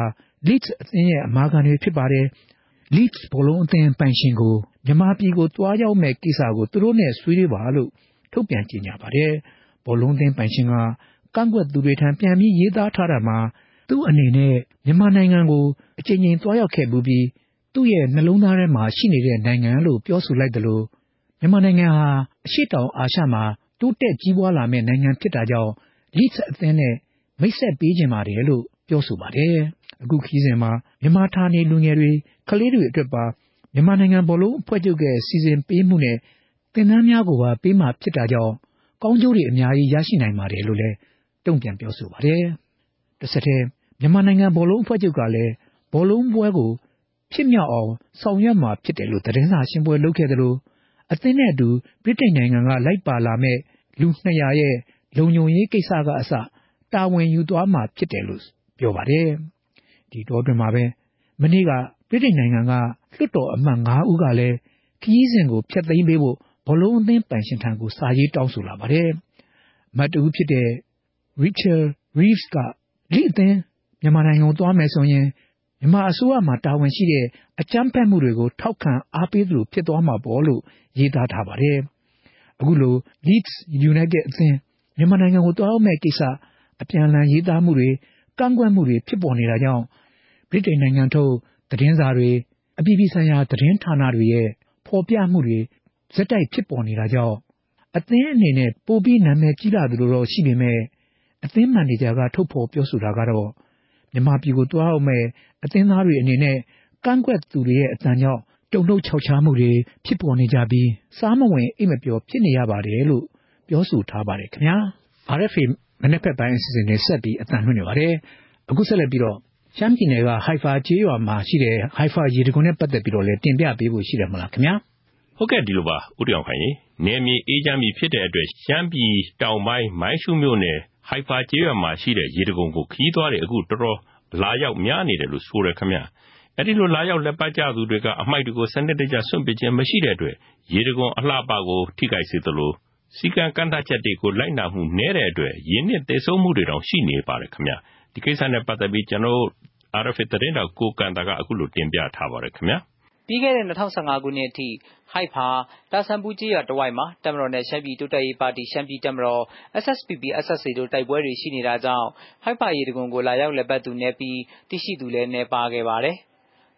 B: Leeds အသင်းရဲ့အမာခံတွေဖြစ်ပါတယ်။ Leeds ဘောလုံးအသင်းပိုင်ရှင်ကိုမြန်မာပြည်ကိုတွားရောက်မဲ့ကိစ္စကိုသူတို့နဲ့ဆွေးနွေးပါလို့ထုတ်ပြန်ကြေညာပါတယ်။ဘောလုံးအသင်းပိုင်ရှင်က ကန့်ကွက်သူတွေထံ ပြန်ပြီးရေးသားထားတာမှာ သူ့အနေနဲ့ မြန်မာနိုင်ငံကိုအချိန်ချင်းတွားရောက်ခဲ့မှုပြီး သူ့ရဲ့နှလုံးသားထဲမှာရှိနေတဲ့နိုင်ငံလို့ ပြောဆိုလိုက်တယ်လို့မြန်မာနိုင်ငံဟာ အရှိတောင်အာရှမှာ တိုးတက်ကြီးပွားလာမဲ့နိုင်ငံဖြစ်တာကြောင့် Leeds အသင်းနဲ့ မိတ်ဆက်ပေးခြင်းပါတယ်လို့ ပြောဆိုပါတယ်။အခုခီးစဉ်မှာ မြန်မာဌာနေလူငယ်တွေ ကလေးတွေအတွက်ပါ မြန်မာနိုင်ငံဘောလုံးအဖွဲ့ချုပ်ရဲ့ စီစဉ်ပေးမှုနဲ့ သင်တန်းများကိုပါ ပေးမှဖြစ်တာကြောင့် ကောင်းကျိုးတွေအများကြီးရရှိနိုင်ပါတယ်လို့လည်း တုံ့ပြန်ပြောဆိုပါတယ်။တစ်ဆက်တည်းမြန်မာနိုင်ငံဘောလုံးအဖွဲ့ချုပ်ကလည်း ဘောလုံးပွဲကို ဖြစ်မြောက်အောင်ဆောင်ရွက်မှာဖြစ်တယ်လို့ သတင်းစာရှင်းပွဲလုပ်ခဲ့တယ်လို့အသင်းနဲ့အတူ ဗြိတိန်နိုင်ငံက လိုက်ပါလာမဲ့လူ200ရဲ့ လုံခြုံရေးကိစ္စကအစ တာဝန်ယူသွားမှာဖြစ်တယ်လို့ ပြောပါတယ်။ဒီတော့တွင်မှာပဲ မနေ့က ဗြိတိန်နိုင်ငံက လွှတ်တော်အမတ်9ဦးကလည်း ခရီးစဉ်ကို ဖျက်သိမ်းပေးဖို့ ဘောလုံးအသင်းပိုင်ရှင်ထံကို စာရေးတောင်းဆိုလာပါတယ်။မတ်တူဖြစ်တဲ့ Richard Reeves ကလိအသင်း မြန်မာနိုင်ငံကိုသွားမယ်ဆိုရင် မြန်မာအစိုးရမှာ တာဝန်ရှိတဲ့ အကြမ်းဖက်မှုတွေကို ထောက်ခံအားပေးသလို ဖြစ်သွားမှာပေါ့လို့ ရေးသားထားပါတယ်။အခုလို Leeds United အသင်း မြန်မာနိုင်ငံကိုတွားရောက်မဲ့ကိစ္စ အပြန်အလှန်ရေးသားမှုတွေ ကန့်ကွက်မှုတွေ ဖြစ်ပေါ်နေတာကြောင့် ဗြိတိန်နိုင်ငံထုတ် သတင်းစာတွေ အပြည်ပြည်ဆိုင်ရာ သတင်းဌာနတွေရဲ့ ဖော်ပြမှုတွေဇက်တိုက်ဖြစ်ပေါ်နေတာကြောင့် အသင်းအနေနဲ့ ပိုပြီးနာမည်ကြီးလာသလိုတော့ ရှိပေမဲ့ အသင်းမန်နေဂျာက ထုတ်ဖော်ပြောဆိုတာကတော့ မြန်မာပြည်ကိုတွားအောင်မဲ့အသင်းသားတွေအနေနဲ့ ကန့်ကွက်သူတွေရဲ့အတန်ကြောင့် တုံ့နှုတ်ခြောက်ခြားမှုတွေ ဖြစ်ပေါ်နေကြပြီး စားမဝင်အိမ်မပျော် ဖြစ်နေရပါတယ်လို့ ပြောဆိုထားပါတယ်ခင်ဗျာ RFA မနေ့ဖက်ပိုင်းအစီအစဉ်နဲ့ဆက်ပြီးအတန်လွှင့်နေပါတယ် အခုဆက်လက်ပြီးတော့ ရှမ်းပြည်နယ်က ဟိုင်ဖာကျေးရွာမှာရှိတဲ့ ဟိုင်ဖာရေတကွန်နဲ့ပတ်သက်ပြီးတော့လည်း တင်ပြပေးဖို့ရှိတယ်မလားခင်ဗျာ
C: ဟုတ်ကဲ့ ဒီလိုပါ ဦးတောင်ခိုင်ကြီးနယ်မြေအေးချမ်းပြီဖြစ်တဲ့အတွက် ရှမ်းပြည်တောင်ပိုင်း မိုင်းရှုမြို့နယ် ဟိုင်ဖာကျေးရွာမှာရှိတဲ့ရေတကွန်ကိုခီးသွားတယ်အခုတော်တော်လာရောက်များနေတယ်လို့ဆိုရခင်ဗျအဲ့ဒီလိုလာရောက်လက်ပတ်ကြသူတွေကအမိုက်တွေကိုစနစ်တကျစွန့်ပစ်ခြင်းမရှိတဲ့အတွက်ရေတကွန်အလှပကိုထိခိုက်စေသလိုစီကံကန့်သတ်ချက်တွေကိုလိုက်နာမှုနည်းတဲ့အတွက်ရင်းနှင့်သေဆုံးမှုတွေတောင်ရှိနေပါတယ်ခင်ဗျဒီကိစ္စနဲ့ပတ်သက်ပြီးကျွန်တော် RFA သတင်းတော်ကိုကန်တာကအခုလိုတင်ပြထားပါတယ်ခင်ဗျာ
G: ပြီးခဲ့တဲ့2015ခုနှစ်အထိ ဟိုက်ဖာတာဆန်ပူကြီးရတဝိုက်မှာတမတော်နဲ့ ရှမ်းပြည်တိုးတက်ရေးပါတီ ရှမ်းပြည်တမတော် SSPP SSA တို့ တိုက်ပွဲတွေ ရှိနေတာကြောင့် ဟိုက်ဖာရေတကွန်ကို လာရောက်လက်ပတ်သူနေပြီးတိရှိသူလည်းနေပါခဲ့ပါတယ်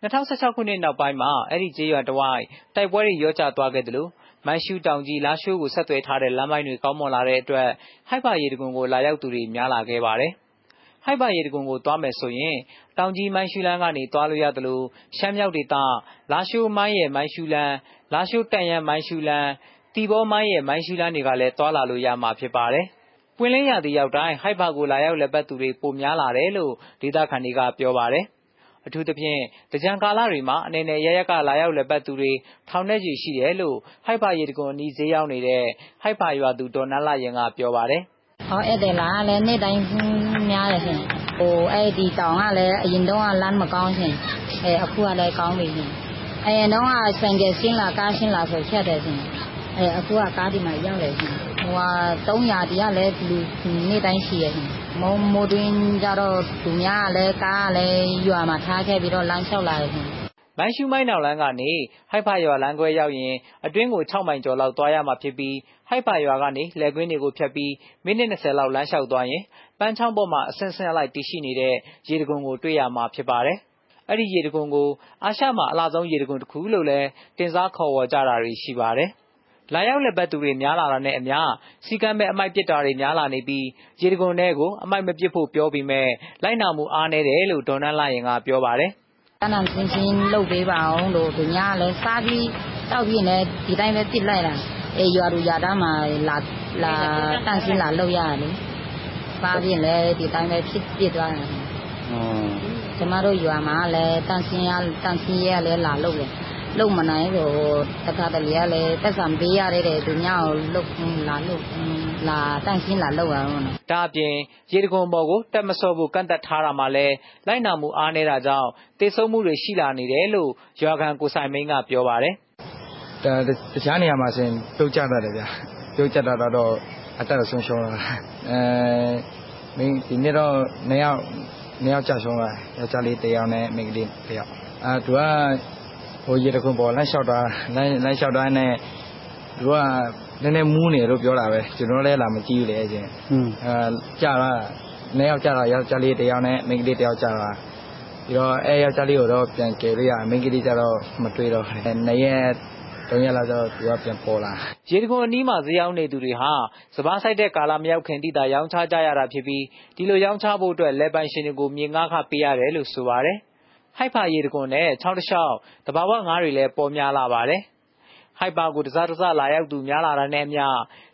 G: 2016ခုနှစ်နောက်ပိုင်းမှာ အဲ့ဒီကျေးရွာတဝိုက် တိုက်ပွဲတွေရောကျသွားခဲ့တယ်လို့မိုင်းရှူတောင်ကြီး လာရှိုးကို ဆက်သွယ်ထားတဲ့ လမ်းပိုင်းတွေ ကောင်းမွန်လာတဲ့အတွက် ဟိုက်ပါရေတကွန်ကို လာရောက်သူတွေ များလာခဲ့ပါတယ်။ ဟိုက်ပါရေတကွန်ကို သွားမယ်ဆိုရင် တောင်ကြီးမိုင်းရှူလန်းကနေ သွားလို့ရသလို ရှမ်းမြောက်ဒေသ လာရှိုးမိုင်းရဲ့မိုင်းရှူလန်းလာရှိုးတန်ရန်မိုင်းရှူလန်းတီဘောမိုင်းရဲ့မိုင်းရှူလန်းတွေကလည်း သွားလာလို့ရမှာ ဖြစ်ပါတယ်။ပွင့်လင်းရသည့်ရောက်တိုင်း ဟိုက်ပါကို လာရောက်လက်ပတ်သူတွေ ပိုများလာတယ်လို့ ဒေသခံတွေက ပြောပါတယ် အထူးသဖြင့်တကြံကာလတွေမှာ အနေနဲ့ရရက်က လာရောက်လက်ပတ်သူတွေ ထောင်ထဲကြီးရှိတယ်လို့ ဟိုက်ပါရေတကွန်နီး ဈေးရောက်နေတဲ့ ဟိုက်ပါရွာသူ ဒေါ်နတ်လာရင်က ပြောပါတယ်
H: ဟော ဧည့်သည်လာလည်း နေ့တိုင်းများတယ်ရှင်ဟိုအဲ့ဒီတောင်ကလည်း အရင်တော့လမ်းမကောင်းရှင်အဲအခုကလည်း ကောင်းပြီရှင်အရင်တော့ဆိုင်ကယ်ဆင်းလာ ကားဆင်းလာဆိုဖြတ်တယ်ရှင်အဲအခုက ကားဒီမှာရောက်တယ်ရှင်ဟိုဟာ300တီးကလည်း လူနေ့တိုင်းရှိရရှင်မိုးမိုးတွင်ကြတော့ သူများလည်း ကားလည်း ရွာမှာထားခဲ့ပြီးတော့ လမ်းလျှောက်လာတယ်ရှင်
G: မိုင်းရှူမိုင်းနောင်လန်းကနေ ဟိုက်ဖာရွာလမ်းခွဲရောက်ရင် အတွင်းကို6မိုင်ကျော်လောက် သွားရမှာဖြစ်ပြီး ဟိုက်ဖာရွာကနေ လယ်ကွင်းတွေကိုဖြတ်ပြီး မိနစ်20လောက် လမ်းလျှောက်သွားရင် ပန်းချောင်းပေါ်မှာ အဆင့်ဆင့်လိုက် တည်ရှိနေတဲ့ ရေတကွန်ကို တွေ့ရမှာဖြစ်ပါတယ်။အဲ့ဒီရေတကွန်ကို အာရှမှာ အလားဆုံး ရေတကွန်တစ်ခုလို့လည်း တင်စားခေါ်ဝေါ်ကြတာတွေ ရှိပါတယ်။လာရောက်လည်ပတ်သူတွေ များလာတာနဲ့အမျှ စည်းကမ်းမဲ့ အမှိုက်ပစ်တာတွေ များလာနေပြီး ရေတံခွန်ထဲကို အမှိုက်မပစ်ဖို့ ပြောပေမဲ့ လိုက်နာမှု အားနည်းတယ်လို့ ဒေါ်နန်းလှယဉ်က ပြောပါတယ်။“
H: သန့်သန့်ရှင်းရှင်းလုပ်ပေးပါဦးလို့ သူများကလည်း စားပြီးသောက်ပြီးရင်လည်း ဒီအတိုင်းပဲ ပစ်လိုက်တာ။ရွာသူရွာသားမှာ လာသန့်ရှင်း လာလုပ်ရတာလေ။စားပြီးရင်လည်း ဒီအတိုင်းပဲ ပစ်သွားတာ။ကျမတို့ရွာမှာလည်း သန့်ရှင်းရေးကလည်း လာလုပ်တယ် လုပ်မနိုင်လို့တခါတလေကလည်းတက်ဆံပေးရတယ်တဲ့သူများကိုလုပ်လာလုပ်လာတန့်ရှင်းလာလုပ်ရတော့နော်
G: ဒါအပြင်ရေတခွန်ပေါ်ကိုတက်မစော့ဖို့ကန့်သက်ထားတာမှလည်းလိုက်နာမှုအားနည်းတာကြောင့်တေဆုံးမှုတွေရှိလာနေတယ်လို့ရွာခံကိုဆိုင်မင်းကပြောပါတယ်
I: ဒါတခြားနေရာမှာဆိုရင်ပြုတ်ကျတတ်တယ်ဗျာပြုတ်ကျတတ်တော့အတက်ဆုံးရှုံးလာအဲမင်းဒီနေ့တော့နှစ်ယောက်နှစ်ယောက်ကြာဆုံးလာယောက်ျားလေးတစ်ယောက်နဲ့မိန်းကလေးတစ်ယောက်အဲသူက ဟိုရေတခွန်ပေါ်လမ်းလျှောက်တာလမ်းလမ်းလျှောက်တာနဲ့သူကနည်းနည်းမူးနေလို့ပြောတာပဲကျွန်တော်လည်းလာမကြည့်ဘူးလေအချင်းအဲကြာတာနှစ်ယောက်ကြာတာယောက်ျားလေးတစ်ယောက်နဲ့မိန်းကလေးတစ်ယောက်ကြာတာပြီးတော့အဲယောက်ျားလေးကိုတော့ပြန်ကယ်လို့ရမိန်းကလေးကျတော့မတွေ့တော့နှစ်ရက်တုံးရလာတော့သူကပြန်ပေါ်လာ
G: ရေတခွန်အနီးမှာဈေးရောက်နေသူတွေဟာစပားဆိုင်တဲ့ကာလမရောက်ခင်တိတာရောင်းချကြရတာဖြစ်ပြီးဒီလိုရောင်းချဖို့အတွက်လက်ပိုင်ရှင်တွေကိုမြေငှားခပေးရတယ်လို့ဆိုပါတယ် ဟိုက်ဖာရေတခွန်နဲ့ချောင်းတစ်လျှောက်တဘာဝငါးတွေလည်းပေါ်များလာပါတယ်။ဟိုက်ပါကိုတစားတစားလာရောက်သူများလာတာနဲ့အမျှ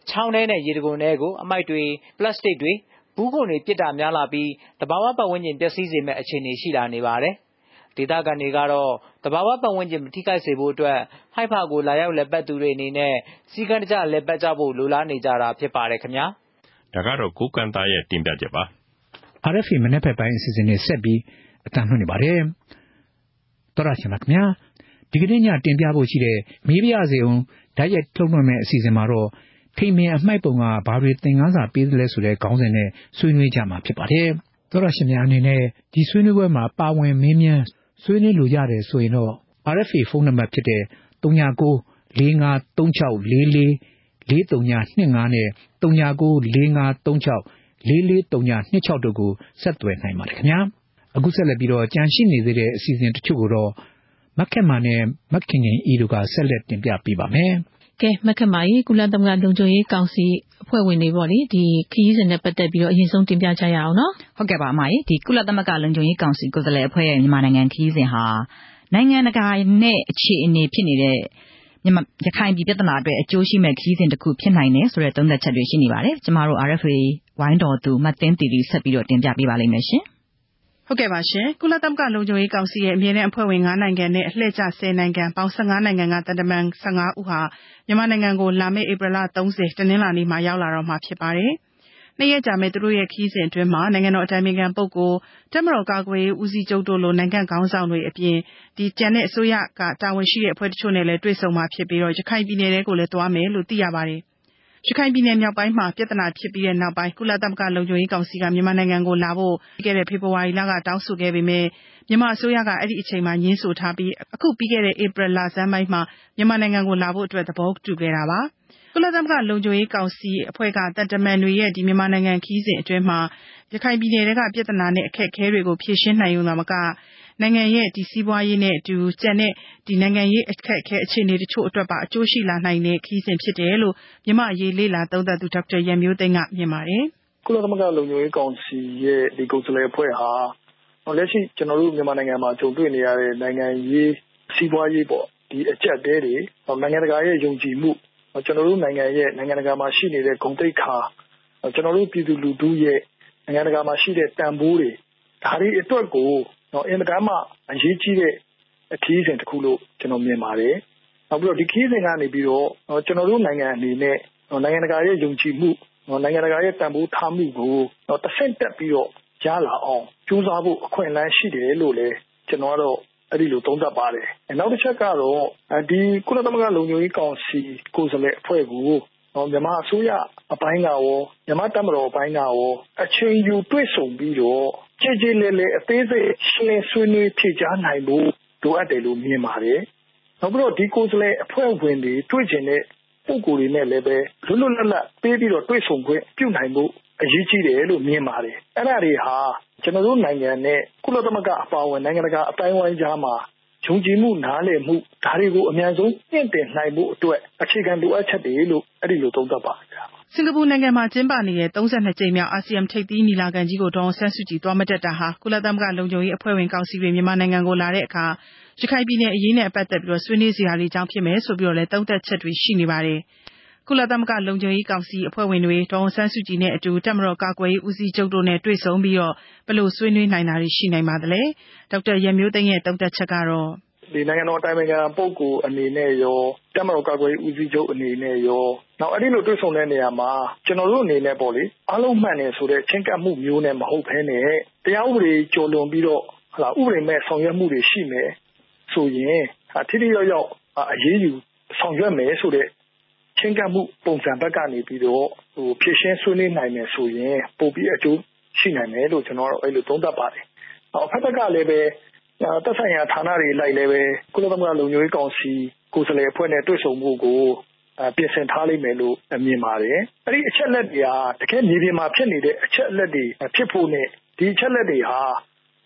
G: ချောင်းထဲနဲ့ရေတခွန်ထဲကိုအမိုက်တွေပလတ်စတစ်တွေဘူးကုန်တွေပစ်တာများလာပြီးတဘာဝပတ်ဝန်းကျင်ပျက်စီးစေမဲ့အခြေအနေရှိလာနေပါတယ်။ဒေသခံတွေကတော့တဘာဝပတ်ဝန်းကျင်မထိခိုက်စေဖို့အတွက်ဟိုက်ဖာကိုလာရောက်လက်ပတ်သူတွေအနေနဲ့စီကံတကြလက်ပတ်ကြဖို့လိုလားနေကြတာဖြစ်ပါတယ်ခင်ဗျာ။
C: ဒါကတော့ကိုကန်သားရဲ့တင်ပြချက်ပါ
B: RFA မနေ့ဖက်ပိုင်းအစီအစဉ်နဲ့ဆက်ပြီး အတန်လွှင့်နေပါတယ်တော်ရရှင်ပါခင်ဗျာဒီကနေ့ညတင်ပြဖို့ရှိတဲ့မေးပြစေအောင်ဓာတ်ရိုက်ထုတ်လွှင့်မဲ့အစီအစဉ်မှာတော့ထိမင်အမှိုက်ပုံကဘာတွေသင်ခန်းစာပေးသလဲဆိုတဲ့ခေါင်းစဉ်နဲ့ဆွေးနွေးကြမှာဖြစ်ပါတယ်တော်ရရှင်များအနေနဲ့ဒီဆွေးနွေးပွဲမှာပါဝင်မင်းမြန်းဆွေးနွေးလိုရတယ်ဆိုရင်တော့ RFA ဖုန်းနံပါတ်ဖြစ်တဲ့39 453644 4325နဲ့39 4536 443926တို့ကိုဆက်သွယ်နိုင်ပါတယ်ခင်ဗျာ အခုဆက်လက်ပြီးတော့ကြံရှိနေသေးတဲ့အစီအစဉ်တချို့ကိုတော့ မခက်မာနဲ့ မခင်ငင်ဤတို့က ဆက်လက်တင်ပြပေးပါမယ်။
J: ကဲမခက်မာကြီးကုလသမဂ္ဂလုံခြုံရေးကောင်စီအဖွဲ့ဝင်တွေပေါ့လေ ဒီခရီးစဉ်နဲ့ပတ်သက်ပြီးတော့ အရင်ဆုံးတင်ပြကြရအောင်နော်။
K: ဟုတ်ကဲ့ပါအမကြီးဒီကုလသမဂ္ဂလုံခြုံရေးကောင်စီကိုယ်စားလှယ်အဖွဲ့ရဲ့ မြန်မာနိုင်ငံခရီးစဉ်ဟာ နိုင်ငံတကာနဲ့ အခြေအနေဖြစ်နေတဲ့မြန်မာရခိုင်ပြည်ပြဿနာအတွက် အကျိုးရှိမဲ့ခရီးစဉ်တစ်ခုဖြစ်နိုင်တယ်ဆိုတဲ့ သုံးသပ်ချက်တွေရှိနေပါတယ်။ကျမတို့ RFA ဝိုင်းတော်သူမတ်တင်းတီတီဆက်ပြီးတော့ တင်ပြပေးပါလိမ့်မယ်ရှင်။
J: ဟုတ် ကဲ့ပါရှင်။ကုလသမဂ္ဂလုံခြုံရေးကောင်စီရဲ့ အမြဲတမ်းအဖွဲ့ဝင် ၅ နိုင်ငံနဲ့ အလှည့်ကျ ၁၀ နိုင်ငံပေါင်း ၁၅ နိုင်ငံက သံတမန် ၁၅ ဦးဟာ မြန်မာနိုင်ငံကို လာမယ့် ဧပြီလ ၃၀ တနင်္လာနေ့မှာ ရောက်လာတော့မှာ ဖြစ်ပါတယ်။နှစ်ရက်ကြာမယ့် သူတို့ရဲ့ ခရီးစဉ်အတွင်းမှာနိုင်ငံတော်အတိုင်ပင်ခံပုဂ္ဂိုလ်၊တပ်မတော်ကာကွယ်ရေးဦးစီးချုပ်တို့လို နိုင်ငံ့ခေါင်းဆောင်တွေအပြင် ကျန်တဲ့အစိုးရကတာဝန်ရှိတဲ့ အဖွဲ့တချို့နဲ့လည်း တွေ့ဆုံမှာဖြစ်ပြီး ရခိုင်ပြည်နယ်ထဲကိုလည်း သွားမယ်လို့ သိရပါတယ် ရခိုင်ပြည်နယ်မြောက်ပိုင်းမှာ ပြဿနာဖြစ်ပြီးတဲ့နောက်ပိုင်း ကုလသမဂ္ဂလုံခြုံရေးကောင်စီက မြန်မာနိုင်ငံကိုလာဖို့ ပြီးခဲ့တဲ့ ဖေဖေါ်ဝါရီလက တောင်းဆိုခဲ့ပေမယ့် မြန်မာအစိုးရက အဲဒီအချိန်မှာ ငြင်းဆိုထားပြီး အခု ပြီးခဲ့တဲ့ ဧပြီလဆန်းပိုင်းမှာ မြန်မာနိုင်ငံကိုလာဖို့အတွက် သဘောတူခဲ့တာပါ။ကုလသမဂ္ဂလုံခြုံရေးကောင်စီအဖွဲ့က သံတမန်တွေရဲ့ မြန်မာနိုင်ငံခရီးစဉ်အတွင်းမှာ ရခိုင်ပြည်နယ်ထဲက ပြဿနာနဲ့ အခက်အခဲတွေကို ဖြေရှင်းနိုင်ရုံသာမက နိုင်ငံရဲ့ စီးပွားရေးနဲ့အတူ ကျန်တဲ့ နိုင်ငံရေးအခက်အခဲ အခြေအနေတချို့အတွက်ပါ အကျိုးရှိလာနိုင်တဲ့ ခရီးစဉ်ဖြစ်တယ်လို့ မြန်မာ့အရေး လေ့လာသုံးသပ်သူ ဒေါက်တာရန်မျိုးသိမ်းက မြင်ပါတယ်။“
L: ကုလသမဂ္ဂ လုံခြုံရေးကောင်စီရဲ့ ကိုယ်စားလှယ်အဖွဲ့ဟာ လက်ရှိ ကျနော်တို့ မြန်မာနိုင်ငံမှာ ကြုံတွေ့နေရတဲ့ နိုင်ငံရေး၊စီးပွားရေး အကျပ်အတည်းတွေ၊နိုင်ငံတကာရဲ့ ယုံကြည်မှု၊ကျနော်တို့နိုင်ငံရဲ့ နိုင်ငံတကာမှာရှိနေတဲ့ ဂုဏ်သိက္ခာ၊ကျနော်တို့ ပြည်သူလူထုရဲ့ နိုင်ငံတကာမှာရှိတဲ့ တန်ဖိုးတွေ ဒါတွေအတွက်ကို အင်မတန်မှ အရေးကြီးတဲ့ ခရီးစဉ်တခုလို့ ကျနော်မြင်ပါတယ်။နောက်ပြီးတော့ ဒီခရီးစဉ်ကနေပြီးတော့ကျနော်တို့နိုင်ငံအနေနဲ့ နိုင်ငံတကာရဲ့ ယုံကြည်မှု၊နိုင်ငံတကာရဲ့ တန်ဖိုးထားမှုကို တဆင့်တက်ပြီးတော့ ရလာအောင် ကြိုးစားဖို့ အခွင့်အလမ်းရှိတယ်လို့လည်း ကျနော်ကတော့ အဲဒီလို သုံးသပ်ပါတယ်။နောက်တချက်ကတော့ဒီကုလသမဂ္ဂ လုံခြုံရေးကောင်စီ ကိုယ်စားလှယ်အဖွဲ့ကို မြန်မာအစိုးရအပိုင်းကရော မြန်မာ့တပ်မတော်အပိုင်းကရော အချိန်ယူတွေ့ဆုံပြီးတော့ ကျေကျေလည်လည် အသေးစိတ် ရှင်းလင်းဆွေးနွေးဖြေကြားနိုင်ဖို့ လိုအပ်တယ်လို့ မြင်ပါတယ်။နောက်ပြီးတော့ ဒီကိုယ်စားလှယ်အဖွဲ့ဝင်တွေ တွေ့ချင်တဲ့ ပုဂ္ဂိုလ်တွေနဲ့လည်း လွတ်လွတ်လပ်လပ် ပေးပြီးတော့ တွေ့ဆုံခွင့်ပြုနိုင်ဖို့ အရေးကြီးတယ်လို့ မြင်ပါတယ်။အဲဒါတွေဟာ ကျနော်တို့နိုင်ငံနဲ့ ကုလသမဂ္ဂအပါအဝင် နိုင်ငံတကာအသိုင်းအဝိုင်းကြားမှာ ယုံကြည်မှု နားလည်မှု ဒါတွေကို အမြန်ဆုံး မြင့်တင်နိုင်ဖို့အတွက် အခြေခံလိုအပ်ချက်တွေလို့ အဲ့ဒီလို သုံးသပ်ပါတယ်ဗျာ
J: စင်ကာပူနိုင်ငံမှာ ကျင်းပနေတဲ့32ကြိမ်မြောက် အာဆီယံထိပ်သီးညီလာခံကြီးကို ဒေါအောင်ဆန်းစုကြည် သွားမတက်တာဟာ ကုလသမဂ္ဂလုံခြုံရေးအဖွဲ့ဝင်ကောင်စီတွေ မြန်မာနိုင်ငံကိုလာတဲ့အခါ ရခိုင်ပြည်နယ်အရေးနဲ့ ပတ်သက်ပြီးတော့ဆွေးနွေးစရာတွေကြောင့် ဖြစ်မယ်ဆိုပြီးတော့လည်း သုံးသပ်ချက်တွေ ရှိနေပါတယ်။ ကုလသမဂ္ဂလုံခြုံရေးကောင်စီအဖွဲ့ဝင်တွေ ဒေါအောင်ဆန်းစုကြည်နဲ့အတူ တပ်မတော်ကာကွယ်ရေးဦးစီးချုပ်တို့နဲ့ တွေ့ဆုံပြီးတော့ဘယ်လိုဆွေးနွေးနိုင်တာတွေ ရှိနိုင်ပါသလဲ။ဒေါက်တာရန်မျိုးသိန်းရဲ့ သုံးသပ်ချက်ကတော့
L: ဒီနိုင်ငံတော်အတိုင်ပင်ခံပုဂ္ဂိုလ်အနေနဲ့ရော တပ်မတော်ကာကွယ်ရေးဦးစီးချုပ်အနေနဲ့ရောနောက်အဲ့ဒီလိုတွေ့ဆုံတဲ့နေရာမှာ ကျွန်တော်တို့အနေနဲ့ပေါ့လေ အားလုံးမှန်တယ်ဆိုတဲ့ ချင်းကပ်မှုမျိုးနဲ့ မဟုတ်ဘဲနဲ့ တရားဥပဒေကျော်လွန်ပြီးတော့ဟလာဥပဒေမဲ့ဆောင်ရွက်မှုတွေရှိမယ်ဆိုရင် ထိထိရောက်ရောက် အရေးယူဆောင်ရွက်မယ်ဆိုတဲ့ ချင်းကပ်မှု ပုံစံဘက်ကနေပြီးတော့ဟိုဖြည့်ရှင်းဆွေးနွေးနိုင်မယ်ဆိုရင် ပိုပြီးအကျိုးရှိနိုင်မယ်လို့ ကျွန်တော်တို့အဲ့လို သုံးသပ်ပါတယ်။အော်ဖက်ဖက်ကလည်းပဲသက်ဆိုင်ရာဌာနတွေလိုက်လည်းပဲကုလသမဂ္ဂ လုံခြုံရေးကောင်စီ ကိုယ်စားလှယ်အဖွဲ့နဲ့ တွေ့ဆုံမှုကို ပြင်ဆင်ထားလိမ့်မယ်လို့ မြင်ပါတယ်။အဲ့ဒီအချက်လက်တွေဟာ တကယ်မြေပြင်မှာ ဖြစ်နေတဲ့ အချက်လက်တွေ ဖြစ်ဖို့နဲ့ ဒီအချက်လက်တွေဟာ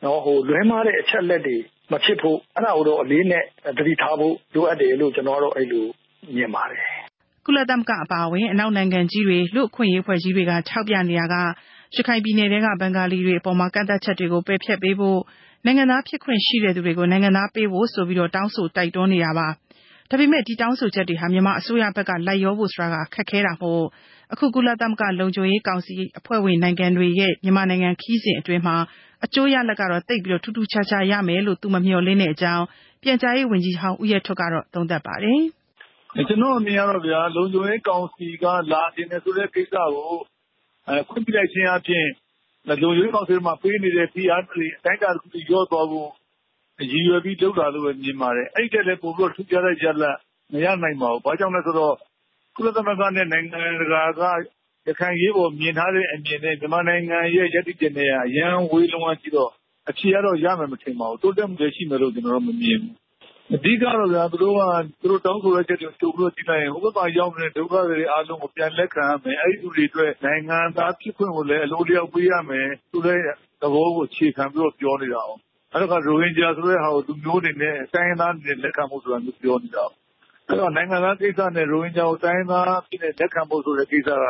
L: နော်ဟိုလွဲမှားတဲ့ အချက်လက်တွေ မဖြစ်ဖို့ အဲ့ဒါကိုတော့ အလေးနဲ့သတိထားဖို့ လိုအပ်တယ်လို့ ကျွန်တော်တို့အဲ့လို မြင်ပါတယ်
J: ကုလသမဂ္ဂအပါအဝင် အနောက်နိုင်ငံကြီးတွေ လူ့အခွင့်အရေးဖွဲ့ကြီးတွေက ထောက်ပြနေတာက ရခိုင်ပြည်နယ်ကဘင်္ဂါလီတွေအပေါ်မှာကန့်သက်ချက်တွေကို ပယ်ဖျက်ပေးဖို့ နိုင်ငံသားဖြစ်ခွင့်ရှိတဲ့သူတွေကို နိုင်ငံသားပေးဖို့ဆိုပြီး တော့တောင်းဆိုတိုက်တွန်းနေတာပါ။ဒါပေမဲ့ ဒီတောင်းဆိုချက်တွေဟာ မြန်မာအစိုးရဘက်က လိုက်ရောဖို့ဆိုတာကခက်ခဲတာမို့ အခု ကုလသမဂ္ဂလုံခြုံရေးကောင်စီအဖွဲ့ဝင်နိုင်ငံတွေရဲ့ မြန်မာနိုင်ငံခီးစဉ်အတွင်းမှာအကျိုးရလဒ်ကတော့ သိပ်ပြီးတော့ထူးထူးခြားခြားရမယ်လို့ သူမမျှော်လင့်တဲ့အကြောင်း ပြန်ကြားရေးဝန်ကြီးဟောင်း ဦးရဲထွဋ်ကတော့သုံးသပ်ပါတယ်။
M: ကျွန်တော်အမြင်ကတော့ဗျာလုံခြုံရေးကောင်စီက လာတင်တယ်ဆိုတဲ့ကိစ္စကိုအဲခွင့်ပြုလိုက်ခြင်းအပြင်လုံခြုံရေးကောင်စီမှာ ပေးနေတဲ့ PR တွေ အတိုင်းအတာတစ်ခုထိရော့သွားဖို့ ရည်ရွယ်ပြီးလုပ်တာလို့ပဲမြင်ပါတယ်။အဲ့ဒီတည်းလည်း ပို့ပြီးထူးခြားတဲ့ရလဒ် မရနိုင်ပါဘူး။ဘာကြောင့်လဲဆိုတော့ ကုလသမဂ္ဂနဲ့ နိုင်ငံတကာက ရခိုင်ရေးပေါ် မြင်ထားတဲ့အမြင်နဲ့ မြန်မာနိုင်ငံရဲ့ရည်တည်ချက်နဲ့အရန်ဝေးလုံးဝကြည့်တော့ အဖြေကတော့ ရမယ်မထင်ပါဘူး တိုးတက်မှုလည်း ရှိမယ်လို့ ကျွန်တော်တို့မမြင်ဘူး အဓိကတော့ဗျာ သူတို့က သူတို့တောင်းဆိုတဲ့ချက်တွေကို ကြိုပြီးတော့ ကြည့်လိုက်ရင် ဟိုဘက်မှာ ရောက်နေတဲ့ ဒုက္ခတွေအားလုံးကို ပြန်လက်ခံရမယ် အဲ့ဒီလူတွေအတွက် နိုင်ငံသားဖြစ်ခွင့်ကိုလည်း အလိုလျောက်ပေးရမယ်သူလည်းသဘောကို အခြေခံပြီးတော့ ပြောနေတာအောင်အဲ့တော့ရိုဟင်ဂျာဆိုတဲ့ဟာကိုသူမျိုးနေနဲ့ တိုင်းသားတွေလက်ခံမှုဆိုတာမျိုး ပြောနေတာအဲ့တော့ နိုင်ငံသားကိစ္စနဲ့ ရိုဟင်ဂျာကို တိုင်းသားဖြစ်တဲ့ လက်ခံဖို့ဆိုတဲ့ကိစ္စက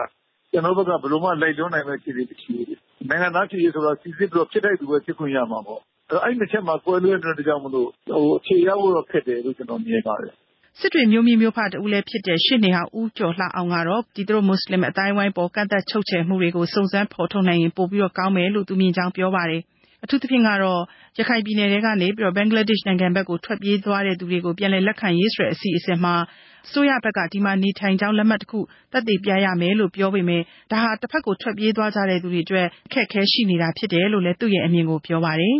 M: ကျွန်တော်ဘက်က ဘယ်လိုမှ လိုက်လွန်နိုင်မဲ့ခြေတွေမရှိဘူးနိုင်ငံသားဖြစ်ရေးဆိုတော့စီစစ်ပြီးတော့ ဖြစ်တဲ့သူပဲ ဖြစ်ခွင့်ရမှာပေါ့ အဲ့အဲ့ဒီချက်မှာ ကွဲလွဲတဲ့ကြောင့်မလို့ဟိုအခြေရောက်တော့ဖြစ်တယ်လို့ ကျွန်တော်မြင်ပါတယ်
J: စစ်တွေမျိုးမြင့်မျိုးဖတူလည်းဖြစ်တဲ့ ရှစ်နေဟာဦးကျော်လှအောင်ကတော့ဒီသူတို့ မွတ်စလင်အတိုင်းဝိုင်းပေါ် ကန့်သက်ချုပ်ချယ်မှုတွေကို စုံစမ်းဖော်ထုတ်နိုင်ရင် ပို့ပြီးတော့ကောင်းမယ်လို့ သူမြင်ကြောင်း ပြောပါတယ် အထူးသဖြင့်ကတော့ ရခိုင်ပြည်နယ်ကနေပြီးတော့ဘင်္ဂလားဒေ့ရှ်နိုင်ငံဘက်ကို ထွက်ပြေးသွားတဲ့သူတွေကို ပြန်လည်လက်ခံရေးဆိုတဲ့ အစီအစဉ်မှာ အစိုးရဘက်က ဒီမှာနေထိုင်ကြောင်း လက်မှတ်တစ်ခု သက်သေပြရမယ်လို့ ပြောပေမဲ့ဒါဟာတစ်ဖက်ကို ထွက်ပြေးသွားကြတဲ့သူတွေအတွက် အခက်အခဲရှိနေတာဖြစ်တယ်လို့လည်း သူ့ရဲ့အမြင်ကို ပြောပါတယ်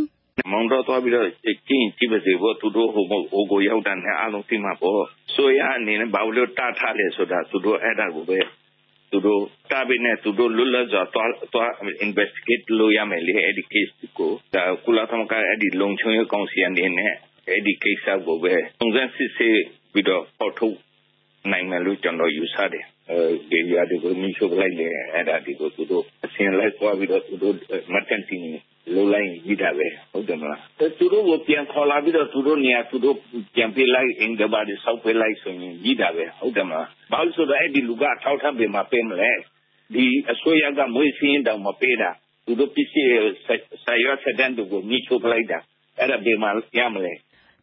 N: မောင်တော့သွားပြီးတော့ကျင်းကြည့်ပါစေဖို့သူတို့ဟိုဟိုကိုရောက်တဲ့ အားလုံးသိမှာပေါ့ဆိုရအနေနဲ့ ဘာလို့တားထားလဲဆိုတာ သူတို့ အဲ့ဒါကိုပဲ သူတို့ တာဘီနဲ့သူတို့ လွတ်လပ်စွာသွားသွား investigate လုပ်ရမယ်လေ အဲ့ဒီ case ကိုဒါကုလသမဂ္ဂအဲ့ဒီလုံခြုံရေးကောင်စီအနေနဲ့ အဲ့ဒီကိစ္စကိုပဲ စုံစမ်းစစ်ဆေးပြီးတော့ပေါ်ထုတ်နိုင်မယ်လို့ ကျွန်တော်ယူဆတယ်အဲဒီရတဲ့ကိုမိရှုလိုက်လေအဲ့ဒါဒီကို သူတို့ အစင်လိုက်သွားပြီးတော့သူတို့မတန်တင် လိုလိုက်ပြီးတာပဲ ဟုတ်တယ်မလား သူတို့ကို ပြန်ခေါ်လာပြီးတော့ သူတို့နေရာ သူတို့ပြန်ပေးလိုက်အင်္ဂဘာတွေ ဆောက်ပေးလိုက်ဆိုရင်ကြီးတာပဲ ဟုတ်တယ်မလား ဘာလို့ဆိုတော့ အဲ့ဒီလူကထောက်ထပ်ပေးမှာပေးမလဲ ဒီအစိုးရက မွေးစင်းတောင် မပေးတာ သူတို့ပစ္စည်းဆာရွက်ဆက်တန်းတို့ကိုမိချုပ်လိုက်တာ အဲ့ဒါ ဘယ်မှာရမလဲ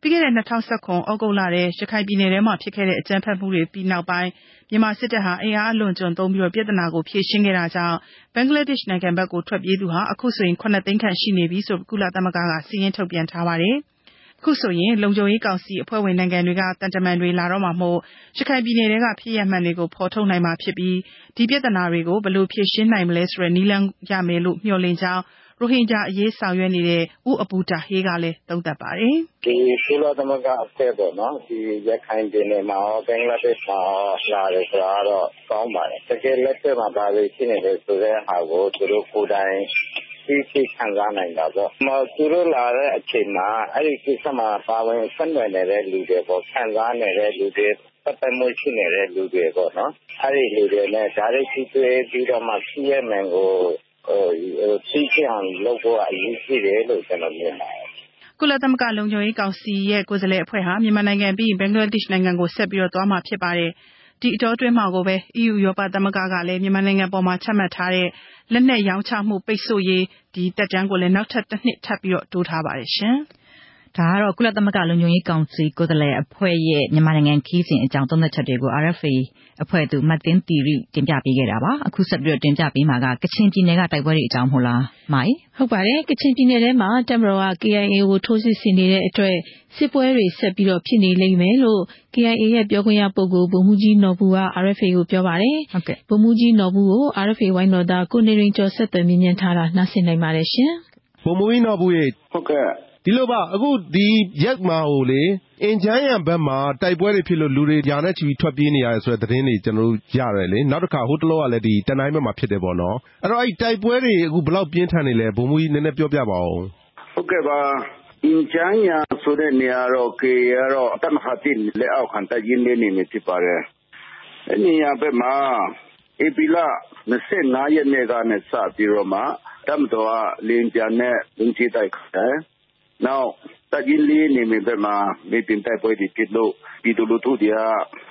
J: ပြီးခဲ့တဲ့2019ဩဂုတ်လထဲ ရခိုင်ပြည်နယ်ထဲမှာ ဖြစ်ခဲ့တဲ့ အကြမ်းဖက်မှုတွေပြီးနောက်ပိုင်း မြန်မာစစ်တပ်ဟာ အင်အားအလွန်ကျွံသုံးပြီးတော့ပြဿနာကို ဖြေရှင်းခဲ့တာကြောင့် ဘင်္ဂလားဒေ့ရှ်နိုင်ငံဘက်ကို ထွက်ပြေးသူဟာ အခုဆိုရင်9သိန်းခန့် ရှိနေပြီဆိုကုလသမဂ္ဂကစီရင်ထုတ်ပြန်ထားပါတယ်။အခုဆိုရင် လုံခြုံရေးကောင်စီအဖွဲ့ဝင်နိုင်ငံတွေကတန်တမန်တွေ လာတော့မှာမို့ ရခိုင်ပြည်နယ်ကဖြစ်ရမှန်တွေကို ဖော်ထုတ်နိုင်မှာဖြစ်ပြီး ဒီပြဿနာတွေကို ဘယ်လိုဖြေရှင်းနိုင်မလဲဆိုတဲ့ နည်းလမ်းရမယ်လို့ မျှော်လင့်ကြောင်း ရိုဟင်ဂျာအရေးဆောင်ရွက်နေတဲ့ ဦးအပူတာဟေးကလည်း သုံးသပ်ပါတယ်။“
O: ဒီကုလသမဂ္ဂအဖွဲ့ပေါ့နော်။ဒီရခိုင်ပြည်နယ်မှာရော ဘင်္ဂလားဒေ့ရှ်မှာရော လာတယ်ဆိုတာကတော့ ကောင်းပါတယ်။တကယ်လက်တွေ့မှာ ဘာတွေဖြစ်နေတယ်ဆိုတဲ့ဟာကို သူတို့ကိုယ်တိုင် သိရှိခံစားနိုင်တာပေါ့။သူတို့လာတဲ့အချိန်မှာ အဲဒီကိစ္စမှာ ပါဝင်ဆက်နွယ်နေတဲ့လူတွေပေါ့။ခံစားနေတဲ့လူတွေ၊ပတ်သက်မှုရှိနေတဲ့လူတွေပေါ့နော်။အဲဒီလူတွေနဲ့ တိုက်ရိုက်ထိတွေ့ပြီးတော့မှ ဖြစ်ရပ်မှန်ကို သိရှိအောင်လုပ်ဖို့က အရေးကြီးတယ်လို့ ကျနော်မြင်ပါတယ်
J: ကုလသမဂ္ဂလုံခြုံရေးကောင်စီရဲ့ ကိုယ်စားလှယ်အဖွဲ့ဟာ မြန်မာနိုင်ငံပြီးရင် ဘင်္ဂလားဒေ့ရှ်နိုင်ငံကို ဆက်ပြီးတော့သွားမှာဖြစ်ပါတယ်။ဒီအတောအတွင်းမှာကိုပဲ EU ဥရောပသမဂ္ဂကလည်း မြန်မာနိုင်ငံပေါ်မှာချမှတ်ထားတဲ့ လက်နက်ရောင်းချမှု ပိတ်ဆို့ရေးဒီတက်တန်းကိုလည်း နောက်ထပ် တစ်နှစ် ထပ်ပြီးတော့တိုးထားပါတယ်ရှင်။
K: ဒါကတော့ ကုလသမဂ္ဂလုံခြုံရေးကောင်စီ ကိုယ်စားလှယ်အဖွဲ့ရဲ့ မြန်မာနိုင်ငံခီးစဉ်အကြောင်း သုံးသပ်ချက်တွေကို RFA အဖွဲ့သူမတ်တင်တီရီတင်ပြပေးခဲ့တာပါ အခုဆက်ပြီးတော့တင်ပြပေးမှာက ကချင်ပြည်နယ်က တိုက်ပွဲတွေအကြောင်းမဟုတ်လား မိုင်
P: ဟုတ်ပါတယ် ကချင်ပြည်နယ်ထဲမှာတမတော်က KIA ကို ထိုးစစ်ဆင်နေတဲ့အတွက် စစ်ပွဲတွေ ဆက်ပြီးတော့ဖြစ်နေလိမ့်မယ်လို့ KIA ရဲ့ ပြောခွင့်ရပုဂ္ဂိုလ် ဗိုလ်မှူးကြီးနော်ဘူးက RFA ကို ပြောပါတယ်
K: ဟုတ်ကဲ့
P: ဗိုလ်မှူးကြီးနော်ဘူးကို RFA ဝိုင်းတော်သား ကိုနေရင်ကျော် ဆက်သွယ်မြင်ထားတာနှာစင်နိုင်ပါတယ်ရှင်
Q: ဗိုလ်မှူးကြီးနော်ဘူးရေ
E: ဟုတ်ကဲ့
Q: ဒီလိုပါအခုဒီရက်မှာဟိုလေအင်ဂျန်းယန်ဘက်မှာတိုက်ပွဲတွေဖြစ်လို့လူတွေယာနဲ့ချီပြီးထွက်ပြေးနေရတယ်ဆိုတဲ့သတင်းတွေကျွန်တော်တို့ရတယ်လေနောက်တစ်ခါဟိုတလောကလည်းဒီတနိုင်းဘက်မှာဖြစ်တယ်ပေါ့နော်အဲ့တော့အဲ့တိုက်ပွဲတွေအခုဘယ်လောက်ပြင်းထန်နေလဲဘုံမူကြီးနည်းနည်းပြောပြပါဦး
E: ဟုတ်ကဲ့ပါအင်ဂျန်းယန်ဆိုတဲ့နေရာတော့ကေရတော့တမဟာတင်လက်အောက်ခံတရင်နေနေနေဖြစ်ပါတယ်အဲ့နေရာဘက်မှာဧပြီလ25ရက်နေ့ကနေစပြီးတော့မှတမတော်ကလင်းပြန်နဲ့လုံချတိုက်ခိုင်း နောက် တပ်ရင်းလေးနေမြေဘက်မှာ မြေပြင်တိုက်ပွဲတွေဖြစ်လို့ ပြည်သူလူထုတွေက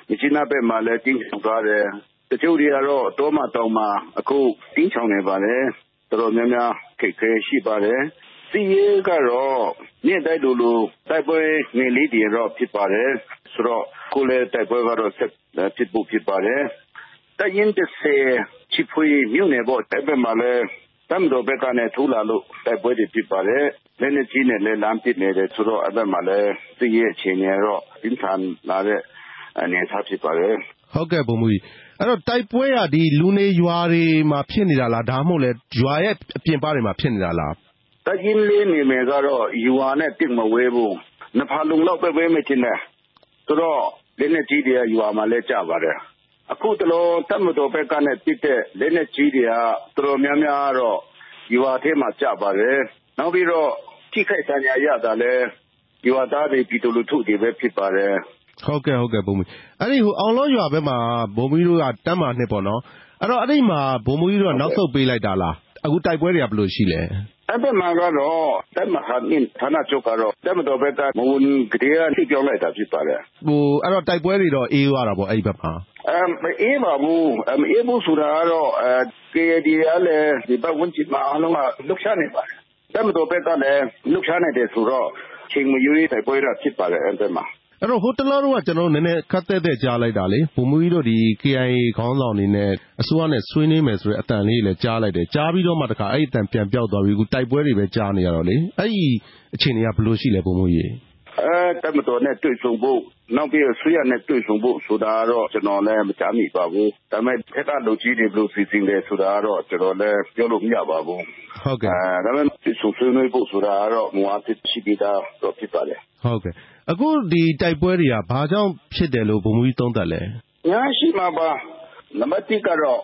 E: မြစ်နာဘက်မှာလည်းတင်းချောင်သွားတယ် တချို့တွေကတော့ တောမတောင်မှာ အခုတင်းချောင်နေပါတယ် တော်တော်များများခိတ်ခဲရှိပါတယ်စီရေးကတော့ နေ့တိုင်းလိုလို တိုက်ပွဲငယ်လေးတွေတော့ ဖြစ်ပါတယ် ဆိုတော့ကိုလည်း တိုက်ပွဲကတော့ ဆက်ဖြစ်ဖို့ဖြစ်ပါတယ်တရင်တစ်ဆယ်ချီဖွေမြို့နယ်ပေါ့တိုက်ပွဲမှာလည်း တမ်တော်ဘက်ကနေထူလာလို့ တိုက်ပွဲတွေဖြစ်ပါတယ် လက်နက်ကြီးနဲ့လည်းလမ်းပစ်နေတယ်ဆိုတော့ အဲ့ဘက်မှာလည်းသိရဲ့အခြေအနေတော့ ပြင်းထန်လာတဲ့ အနေအထားဖြစ်ပါတယ်
Q: ဟုတ်ကဲ့ဘုံမူကြီး အဲ့တော့ တိုက်ပွဲကဒီလူနေရွာတွေမှာ ဖြစ်နေတာလား ဒါမှမဟုတ်လဲရွာရဲ့အပြင်ပတွေမှာ ဖြစ်နေတာလား
E: တကြီးလေးနေမယ်ကတော့ ရွာနဲ့တစ်မဝဲဘူး နှစ်ဖာလုံလောက်ပဲပဲမတင်တယ် ဆိုတော့ လက်နက်ကြီးတွေက ရွာမှာလဲကြပါတယ် အခုတလုံးတတ်မတော်ဘက်ကနဲ့တစ်တဲ့ လက်နက်ကြီးတွေက တော်တော်များများတော့ ရွာထဲမှာကြပါတယ် နောက်ပြီးတော့ ထိခိုက်ဒဏ်ရာရတာလဲရွာသားတွေ ပြည်သူလူထုတွေပဲ ဖြစ်ပါတယ်
Q: ဟုတ်ကဲ့ ဟုတ်ကဲ့ဘုံမီအဲ့ဒီဟိုအောင်လောရွာဘက်မှာဘုံမီတို့ကတမ်းမာနှစ်ပေါ့နော် အဲ့တော့အဲ့ဒီမှာဘုံမီတို့က နောက်ဆုတ်ပေးလိုက်တာလား အခုတိုက်ပွဲတွေက ဘယ်လိုရှိလဲ
E: အဲ့ဘက်မှာကတော့တက်မဟာနင်းဌာနချုပ်ကတော့တက်မတော်ဘက်က မဝန်ကလေးကထိပြောင်းလိုက်တာ ဖြစ်ပါတယ်
Q: ဟိုအဲ့တော့ တိုက်ပွဲတွေတော့ အေးသွားတာပေါ့ အဲ့ဒီဘက်မှာ
E: အ မ်အေးပါဘူးအမ်အေးဘူးဆိုတာကတော့အဲ KD ရလည်းဒီဘက်ဝန်ချစ်မှာအလုံးကလုတ်ချနေပါတယ်တက်မတော်ဘက်ကလည်းလုတ်ချနေတယ်ဆိုတော့ချိန်မရွေး တိုက်ပွဲတာဖြစ်ပါတယ် အဲ့ဘက်မှာ
Q: အဲ့တော့ ဟိုတလောတော့ကျွန်တော်နည်းနည်းခတ်သက်သက်ကြားလိုက်တာလေဘုံမူကြီးတို့ဒီ KIA ခေါင်းဆောင်နေနဲ့ အစိုးရနဲ့ ဆွေးနွေးမယ်ဆိုတဲ့အတန်လေးလည်း ကြားလိုက်တယ် ကြားပြီးတော့မှ တခါ အဲ့အတန်ပြန်ပြောက်သွားပြီး အခု တိုက်ပွဲတွေပဲ ကြားနေရတော့လေ အဲ့ဒီအခြေအနေက ဘယ်လိုရှိလဲဘုံမူကြီး
E: အဲ တမတော်နဲ့ တွေ့ဆုံဖို့ နောက်ပြီးဆွေးရနဲ့ တွေ့ဆုံဖို့ဆိုတာတော့ ကျွန်တော်လည်း မကြားမိပါဘူး ဒါပေမဲ့ခက်တာလူကြီးတွေ ဘယ်လိုစီစဉ်လဲဆိုတာတော့ ကျွန်တော်လည်း ပြောလို့မရပါဘူး
Q: ဟုတ်ကဲ့
E: အဲဒါပေမဲ့ဆွေးနွေးဖို့ဆိုတာတော့ မူအားဖြင့် ရှိပြီးသားတော့ဖြစ်ပါတယ်
Q: ဟုတ်ကဲ့အခု ဒီတိုက်ပွဲတွေက ဘာကြောင့်ဖြစ်တယ်လို့ဘုံမူကြီး သုံးသပ်လဲ
E: ညာရှိမှာပါ နံပါတ်1ကတော့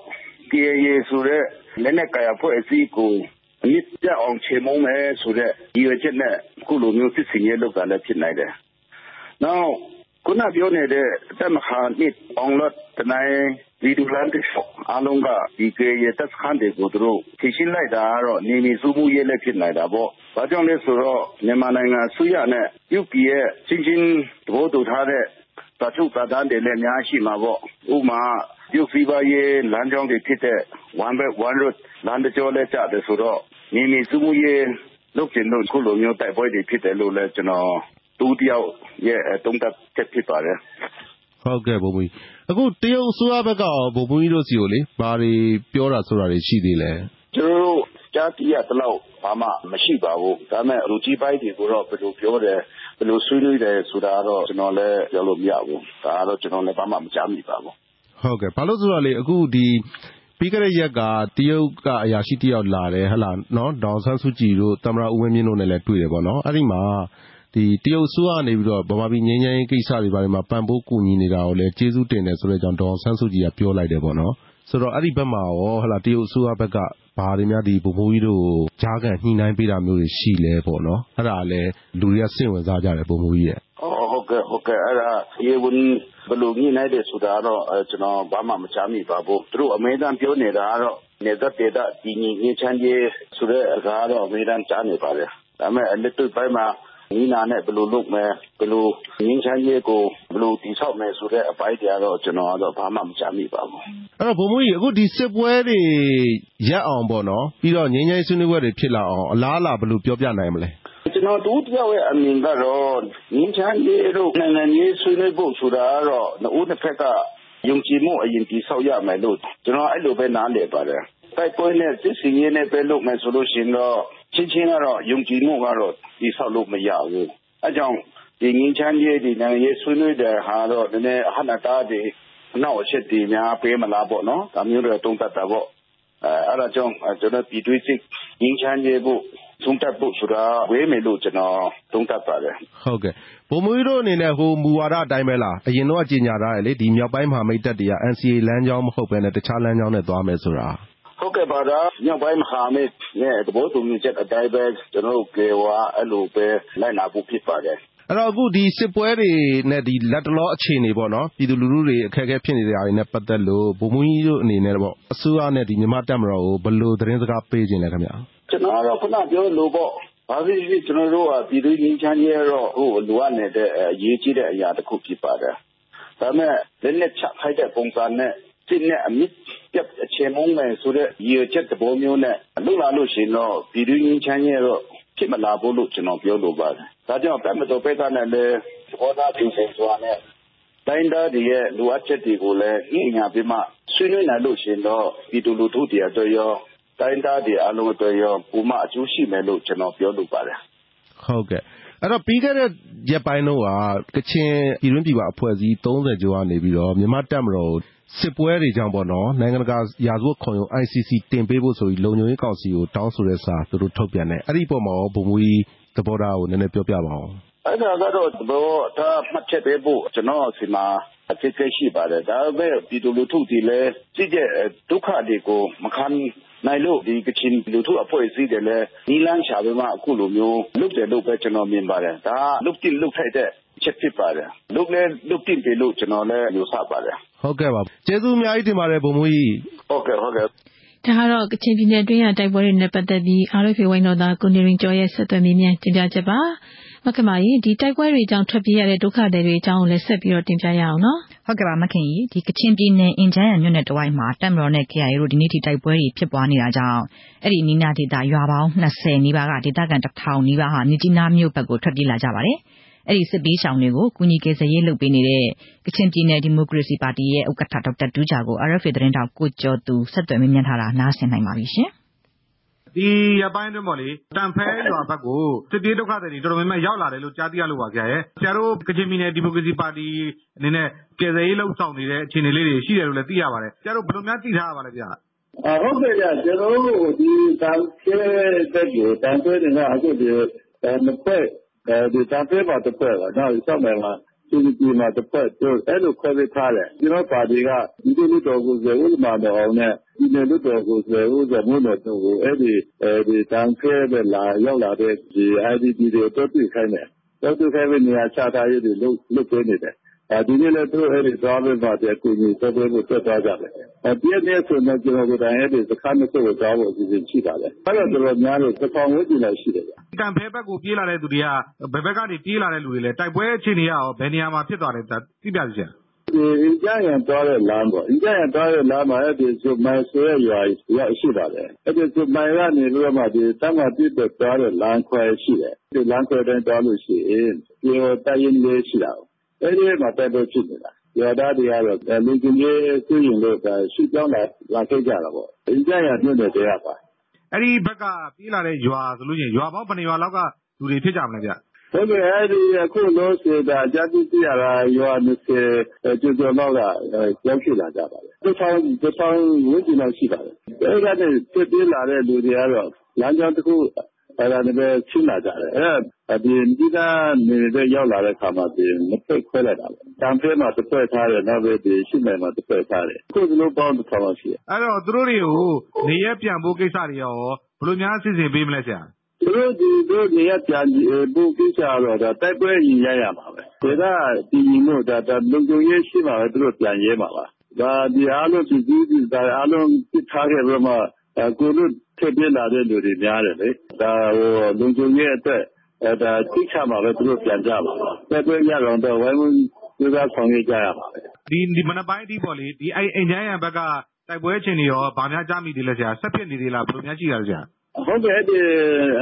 E: KAA ဆိုတဲ့ လက်နက်ကိုင်အဖွဲ့အစည်းကိုအ မြင့်ပြအောင်ချေမုံမယ်ဆိုတဲ့ ရည်ရွယ်ချက်နဲ့ အခုလိုမျိုး စစ်စင်ရေးလုပ်တာလည်း ဖြစ်နိုင်တယ်။နောက်ခုနပြောနေတဲ့တက်မဟာနစ်အောင်လတ် တနိုင်ဒီဒူလန်တစ်အားလုံးကဒီကေရတက်ခန်းတွေကို သူတို့ ဖြည့်ရှင်းလိုက်တာကတော့နေမီစုမှုရေးလည်း ဖြစ်နိုင်တာပေါ့။ဘာကြောင့်လဲဆိုတော့ မြန်မာနိုင်ငံဆွေရနဲ့ပြုတ်ပြရဲ့ချင်းချင်း သဘောတူထားတဲ့တာချုပ်တာတန်းတွေလည်း အများရှိမှာပေါ့။ဥမာပြုတ်စီပါရေးလမ်းကြောင်းတွေဖြစ်တဲ့ one belt one road လမ်းတကြောလည်းကြတယ်ဆိုတော့ နေမီစုမှုရေးလုပ်ကျင်လို့ခုလိုမျိုးတိုက်ပွဲတွေ ဖြစ်တယ်လို့လည်း ကျွန်တော်တူတယောက်ရဲ့တုံးတက်ချက် ဖြစ်ပါတယ်
Q: ဟုတ်ကဲ့ဘုံမကြီး အခု တရုတ်အစိုးရဘက်ကရောဘုံမကြီးတို့စီကိုလေဘာတွေပြောတာဆိုတာတွေ ရှိသေးလဲ
E: ကျွန်တော်တို့ ကြားသိရတလောက် ဘာမှမရှိပါဘူး ဒါပေမဲ့ လူကြီးပိုင်းတွေကိုတော့ ဘယ်လိုပြောတယ် ဘယ်လိုဆွေးနွေးတယ် ဆိုတာတော့ ကျွန်တော်လည်း ပြောလို့မရဘူး ဒါကတော့ ကျွန်တော်လည်း ဘာမှမကြားမိပါဘူး
Q: ဟုတ်ကဲ့ ဘာလို့ဆိုတော့လေအခုဒီ ပြီးခဲ့တဲ့ရက်က တရုတ်ကအရာရှိတယောက်လာတယ်ဟဟလားနော်ဒေါ်ဆန်းစုကြည်တို့ သမ္မတဦးဝင်းမြင့်တို့နဲ့လည်း တွေ့တယ်ပေါ့နော် အဲ့ဒီမှာဒီတရုတ်ဆိုးကနေပြီးတော့ ဗမာပြည်ငင်းငင်းကိစ္စတွေဘာတွေမှာ ပံ့ပိုးကူညီနေတာကိုလည်း ကျေးဇူးတင်တယ်ဆိုတဲ့အကြောင်း ဒေါ်ဆန်းစုကြည်က ပြောလိုက်တယ်ပေါ့နော် ဆိုတော့ အဲ့ဒီဘက်မှာရောဟလာတရုတ်ဆိုးဘက်က ဘာတွေများဒီဗိုလ်မှူးကြီးတို့ဂျားကန်ညှိနှိုင်းပေးတာမျိုးတွေရှိလဲပေါ့နော် အဲ့ဒါလည်း လူတွေက စိတ်ဝင်စားကြတယ် ဗိုလ်မှူးကြီးရဲ့
E: ဟုတ်ကဲ့ ဟုတ်ကဲ့ အဲ့ဒါရေဝန် ဘယ်လိုညှိနှိုင်းတယ်ဆိုတာတော့ ကျွန်တော် ဘာမှမချမ်းမိပါဘူး သူတို့ အမေရိကန်ပြောနေတာကတော့နေသက်တေတာဒီညီငင်းချမ်းကြီးဆိုတဲ့အကားတော့ အမေရိကန်ကြားနေပါတယ် ဒါပေမဲ့အလက်တွေ့ပိုင်းမှာ နည်းနာနဲ့ ဘယ်လိုလုပ်မယ် ဘယ်လို ငြိမ်းချမ်းရေးကို ဘယ်လို တည်ဆောက်မယ်ဆိုတဲ့ အပိုင်းတွေကတော့ ကျွန်တော်ကတော့ ဘာမှ မကြားမိပါဘူး
Q: အဲ့တော့ဘုံမကြီး အခု ဒီစစ်ပွဲတွေရပ်အောင်ပေါ့နော် ပြီးတော့ ငြိမ်းချမ်းရေးဆွေးနွေးပွဲတွေ ဖြစ်လာအောင် အလားအလာ ဘယ်လို ပြောပြနိုင်မလဲ
E: ကျွန်တော်တူတယောက်ရဲ့အမြင်ကတော့ငင်းချမ်းရေးတို့ နိုင်ငံရေးဆွေးနွေးဖို့ဆိုတာကတော့ နှစ်ဦးတစ်ဖက်က ယုံကြည်မှု အရင်တည်ဆောက်ရမယ်လို့ ကျွန်တော်အဲ့လိုပဲ နားလည်ပါတယ် တိုက်ပွဲနဲ့ စစ်စီရေးနဲ့ပဲ လုပ်မယ်ဆိုလို့ရှိရင်တော့ချင်းချင်းကတော့ ယုံကြည်မှုကတော့ တည်ဆောက်လို့မရဘူး အဲကြောင့် ဒီငင်းချမ်းရေးဒီနိုင်ငံရေးဆွေးနွေးတဲ့ဟာတော့ နည်းနည်းအဟနာတာတွေ အနောက်အချက်တွေများ ပေးမလားပေါ့နော် ဒါမျိုးတွေတုံးတတ်တာပေါ့ အဲအဲ့ဒါကြောင့်ကျွန်တော်ပြည်တွင်းစစ်ငင်းချမ်းရေးဖို့ သုံးသပ်ဖို့ဆိုတာ ဝေးမယ်လို့ ကျွန်တော် သုံးသပ်ပါတယ်
Q: ဟုတ်ကဲ့ ဗိုလ်မှူးကြီးတို့အနေနဲ့ ဟိုမူဝါဒအတိုင်းပဲလား အရင်တော့ကြေညာထားတယ်လေ ဒီမြောက်ပိုင်းမဟာမိတ်တပ်တွေက NCA လမ်းကြောင်းမဟုတ်ဘဲနဲ့ တခြားလမ်းကြောင်းနဲ့ သွားမယ်ဆိုတာ
E: ဟုတ်ကဲ့ပါ ဒါ မြောက်ပိုင်းမဟာမိတ်နဲ့ သဘောတူညီချက်အတိုင်းပဲ ကျွန်တော်တို့ကေဝါအဲ့လိုပဲ လိုက်နာဖို့ ဖြစ်ပါတယ်
Q: အဲ့တော့ အခု ဒီစစ်ပွဲတွေနဲ့ဒီလက်တလောအခြေအနေပေါ့နော် ပြည်သူလူထုတွေ အခက်အခဲဖြစ်နေတာတွေနဲ့ ပတ်သက်လို့ ဗိုလ်မှူးကြီးတို့အနေနဲ့ပေါ့အစိုးရနဲ့ဒီမြန်မာတပ်မတော်ကို ဘယ်လိုသတင်းစကား ပေးခြင်းလဲခင်ဗျာ
E: ကျွန်တော်ကတော့ခုနပြောလို့ပေါ့ ဘာဖြစ်ဖြစ် ကျွန်တော်တို့က ပြည်သူ့ငြိမ်းချမ်းရေးတော့ဟိုလိုအပ်နေတဲ့အရေးကြီးတဲ့အရာတစ်ခု ဖြစ်ပါတယ် ဒါပေမဲ့ လက်နဲ့ချခိုက်တဲ့ပုံစံနဲ့ စစ်နဲ့အမြင့်ပြတ်အခြေမုန်းမယ်ဆိုတဲ့ ရည်ရွယ်ချက်သဘောမျိုးနဲ့လှုပ်လာလို့ရှိရင်တော့ ပြည်သူ့ငြိမ်းချမ်းရေးတော့ ဖြစ်မလာဘူးလို့ ကျွန်တော်ပြောလိုပါတယ် ဒါကြောင့်ပတ်မတော်ပိတ်ကနေလည်း သဘောထားပြင်ဆင်စွာနဲ့ တိုင်းသားတွေရဲ့ လိုအပ်ချက်တွေကိုလည်း ညှိနှိုင်းပြီးမှ ဆွေးနွေးနိုင်လို့ရှိရင်တော့ ပြည်သူလူထုတွေအတွက်ရော တိုင်းသားတွေ အားလုံးအတွက်ရော ပိုမှအကျိုးရှိမယ်လို့ ကျွန်တော်ပြောလိုပါတယ်
Q: ဟုတ်ကဲ့ အဲ့တော့ ပြီးခဲ့တဲ့ ရက်ပိုင်းတော့ကချင်ပြည်တွင်းပြည်ပ အဖွဲ့အစည်း30ကျော်ကနေပြီးတော့ မြန်မာတပ်မတော်စစ်ပွဲတွေကြောင့်ပေါ့နော် နိုင်ငံတကာ ရာဇဝတ်ခုံရုံး ICC တင်ပေးဖို့ဆိုပြီး လုံခြုံရေးကောင်စီကို တောင်းဆိုတဲ့စာ သူတို့ထုတ်ပြန်တယ် အဲ့ဒီအပေါ်မှာရော ဗိုလ်မှူးကြီး သဘောထားကို နည်းနည်းပြောပြပါဦး
E: အဲ့ဒါကတော့ သဘောထား မှတ်ချက်ပေးဖို့ ကျွန်တော်စီမှာအဖြစ်အရှိပါတယ် ဒါပေမဲ့ ပြည်သူလူထုတွေလည်းကြည့်တဲ့ဒုက္ခတွေကို မခံ နိုင်လို့ ဒီကချင်လူထုအဖွဲ့အစည်းတွေလည်းနီလန်းချပြီးမှ အခုလိုမျိုး လုပ်တယ်လို့ပဲ ကျွန်တော်မြင်ပါတယ် ဒါလုတ်တိလုတ်ထိုက်တဲ့ချက် ဖြစ်ပါတယ် လုတ်လဲလုတ်တင်ပြီလို့ ကျွန်တော်လည်း ယူဆပါတယ်
Q: ဟုတ်ကဲ့ပါ ကျေးဇူးအများကြီးတင်ပါတယ်ဘုံမူကြီး
E: ဟုတ်ကဲ့ ဟုတ်ကဲ့ ဒါ
P: ကတော့ ကချင်ပြည်နယ်တွင်းရတိုက်ပွဲတွေနဲ့ ပတ်သက်ပြီး RFA ဝိုင်းတော်သား ကိုနေရင်ကျော်ရဲ့ ဆက်သွယ်မေးမြန်းတင်ပြချက်ပါ မခင်မကြီးဒီတိုက်ပွဲတွေကြောင့် ထွက်ပြေးရတဲ့ ဒုက္ခသည်တွေအကြောင်းကိုလည်း ဆက်ပြီးတော့ တင်ပြရအောင်နော်
K: ဟုတ်ကဲ့ပါ မခင်ကြီးဒီကချင်ပြည်နယ် အင်ဂျန်ရံမြို့နယ်တဝိုက်မှာ တပ်မတော်နဲ့ KIA တို့ ဒီနေ့ထိ တိုက်ပွဲတွေ ဖြစ်ပွားနေတာကြောင့် အဲ့ဒီနီးနားဒေသ ရွာပေါင်း20နီးပါးက ဒေသခံ1000နီးပါးဟာ မြစ်ကြီးနားမြို့ဘက်ကို ထွက်ပြေးလာကြပါတယ် အဲ့ဒီ စစ်ပေးရှောင်တွေကိုကုညီကေစရေးလုပ်ပေးနေတဲ့ ကချင်ပြည်နယ် ဒီမိုကရေစီပါတီရဲ့ ဥက္ကဋ္ဌ ဒေါက်တာတူးဂျာကို RFA သတင်းတောက် ကိုကျော်သူ ဆက်သွယ်မေးမြန်းထားတာ နားဆင်နိုင်ပါပြီရှင်
R: ဒီရက်ပိုင်းအတွင်းပေါ့လေ တန်ဖဲရွာဘက်ကို စစ်ပြေးဒုက္ခသည်တွေ တော်တော်များများ ရောက်လာတယ်လို့ ကြားသိရလို့ပါ ဆရာရဲ့ဆရာတို့ ကချင်ပြည်နယ် ဒီမိုကရေစီပါတီအနေနဲ့ ကယ်ဆယ်ရေးလှုပ်ဆောင်နေတဲ့ အခြေအနေလေးတွေ ရှိတယ်လို့လည်း သိရပါတယ် ဆရာတို့ ဘယ်လိုများ သိထားရပါလဲဗျာ
E: ဟုတ်ကဲ့ဗျ ကျွန်တော်တို့ ဒီတန်ဖဲတဲ့ကို တန်ဖဲတွေက အခုဒီမခွဲဒီတန်ဖဲပါတစ်ခွဲပါနောက်ဆောက်မယ်မှာ သူဒီမှာတစ်ခွက်တို့အဲ့လို ခွဲပေးထားတယ် ကျွန်တော်ပါတီကဒီလိုလူတော်ကိုဇေဝမှာတော့အောင်နဲ့ဒီလိုလူတော်ကိုဇေဝဇမုန်းတော်ကို အဲ့ဒီအဲဒီတန်ခဲပဲလာရောက်လာတဲ့ဒီ IDP တွေတော့တွေ့ခိုင်းတယ်တော့တွေ့ခိုင်းပြီး နေရာချထားရေးတွေ လုပ်လုပ်ပေးနေတယ်အဲ ဒီနေ့လည်း သူအဲ့ဒီသွားပြီးပါတဲ့ကိုကြီးသက်သက်ကိုတက်သွားကြတယ်။အပြည့်နဲ့ဆိုတော့ ကျွန်တော်တို့တိုင်းအဲ့ဒီ စခန်းတစ်ခုကို သွားဖို့ အစီအစဉ်ရှိပါတယ်။အဲ့တော့တော်တော်များလို့တစ်ပေါင်ဝန်းကျင်လောက်ရှိတယ်ဗျ။
R: တန်ဖဲဘက်ကို ပြေးလာတဲ့သူတွေက ဘယ်ဘက်ကနေ ပြေးလာတဲ့လူတွေလဲ တိုက်ပွဲအခြေအနေရော ဘယ်နေရာမှာ ဖြစ်သွားတယ်သိပြစီချင်။
E: ဒီအင်ဂျန်ရန်သွားတဲ့လမ်းပေါ့ အင်ဂျန်ရန်သွားတဲ့လမ်းမှာအဲ့ဒီဇုမိုင်ဆွဲရွာရရှိပါတယ် အဲ့ဒီဇုမိုင်ကနေပြီးတော့မှဒီတမ်းမပြည့်တဲ့သွားတဲ့ လမ်းခွဲရှိတယ်ဒီလမ်းခွဲတိုင်းသွားလို့ရှိရင်ဒီတိုင်ရင်လေးရှိတာ အဲဒီမှာ တိုက်ပွဲဖြစ်နေတာ ရွာသားတွေကတော့လူကြီးရေးသိရင်လို့ရှုကြောင်းလာလာခဲ့ကြတာပေါ့အင်းကြရမြို့နယ်တရားပါ
R: အဲ့ဒီဘက်က ပြေးလာတဲ့ရွာဆိုလို့ရှိရင် ရွာပေါင်း ဘယ်နှရွာလောက်က လူတွေဖြစ်ကြမလဲဗျ
E: ဟုတ်ကဲ့အဲ့ဒီအခုလို့ဆိုတာဂျာတိပြရတာ ရွာ20ကျော်ကျော်လောက်ကရောက်ရှိလာကြပါတယ်။တစ်ဆောင်တစ်ဆောင်ဝန်းကျင်လောက်ရှိပါတယ်။အဲ့ဒါနဲ့ပြည့်လာတဲ့ လူတွေကတော့ လမ်းကြောင်းတစ်ခု အဲ့ဒါလည်းပဲ ရှင်းလာကြတယ် အဲ့ဒီဒီကနေရောက်လာတဲ့ခါမှာဒီမဖိတ်ခွဲလိုက်တာပဲတံဖဲမှာတစ်ဖွဲ့ထားတယ် နောက်ပဲဒီရှင်းမယ်မှာတစ်ဖွဲ့ထားတယ်ခုဒီလို ပေါင်းတစ်ထောင်ရှိတယ်
R: အဲ့တော့ သူတို့တွေကို နေရပြန်ဖို့ ကိစ္စတွေရော ဘယ်လိုများအစီအစဉ်ပေးမလဲ ဆရာ
E: သူတို့ဒီတို့နေရပြန်ဖို့ကိစ္စတော့ဒါတိုက်ပွဲရင်ရရမှာပဲဒါကဒီမျိုးဒါဒါလုံခြုံရေးရှိမှာပဲ သူတို့ ပြန်ရဲမှာပါ ဒါဒီအားလုံးဒီဒီဒါအားလုံးပြထားခဲ့ပြီးမှ ကိုတို့ထည့်ပြလာတဲ့ လူတွေများတယ်လေ ဒါဟိုလုံခြုံရေးအတွက်
S: ဒါသိချမှာပဲ သူတို့ပြန်ကြပါပါတိုက်ပွဲရတော့တော့ ဝိုင်းဝန်းကြိုးစားဆောင်ရွက်ကြရပါပဲ
R: ဒီဒီမနက်ပိုင်းအထိပေါ့လေဒီအဲ့အိမ်ချမ်းရံဘက်က တိုက်ပွဲအခြေအနေရောဗာများကြားမိသေးလဲဆရာ ဆက်ဖြစ်နေသေးလား ဘယ်လိုများရှိရလဲဆရာ
S: ဟုတ်တယ်ဒီ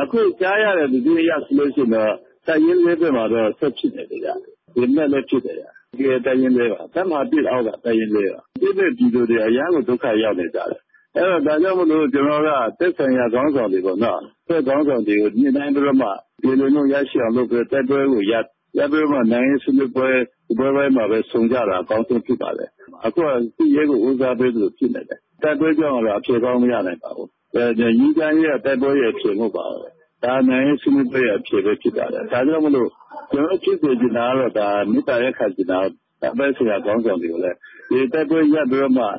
S: အခုကြားရတယ်ဒီနေ့ရဆိုလို့ရှိရင်တော့တိုင်ရင်လေးပဲမှာတော့ ဆက်ဖြစ်နေတယ်ကြဒီမဲ့လည်း ဖြစ်တယ်ကြဒီတိုင်ရင်လေးပါတမပြစ်အောက်ကတိုင်ရင်လေးပါဒီတဲ့ဒီလိုတွေ အရန်ကို ဒုက္ခရောက်နေကြတယ်အဲ့တော့ ဒါကြောင့်မလို့ ကျွန်တော်ကတက်ဆိုင်ရာခေါင်းဆောင်တွေပေါ့နော်တက်ခေါင်းဆောင်တွေကို ညှိနှိုင်းပြီးတော့မှဒီလိုမျိုးရရှိအောင်လုပ်ပြီးတက်ပွဲကိုရရပြီးတော့မှ နိုင်ငံရေးဆွေးနွေးပွဲဒီပွဲပိုင်းမှာပဲ ဆုံကြတာ အကောင်းဆုံးဖြစ်ပါတယ် အခုကဒီရဲကို ဦးစားပေးလို့ဖြစ်နေတယ်တက်ပွဲကြောင့်တော့ အဖြေကောင်းမရနိုင်ပါဘူးအဲညီကန်းရဲ့တက်ပွဲရဲ့အဖြေမဟုတ်ပါဘူး ဒါ နိုင်ငံရေးဆွေးနွေးပွဲရဲ့အဖြေပဲဖြစ်ပါတယ် ဒါကြောင့်မလို့ ကျွန်တော်ဖြစ်စေချင်တာကတော့ဒါမိသားရဲ့ခါချင်တာအပဲဆရာကောင်းဆောင်တွေကိုလည်း ဒီတက်ပွဲရပြီးတော့မှအဲ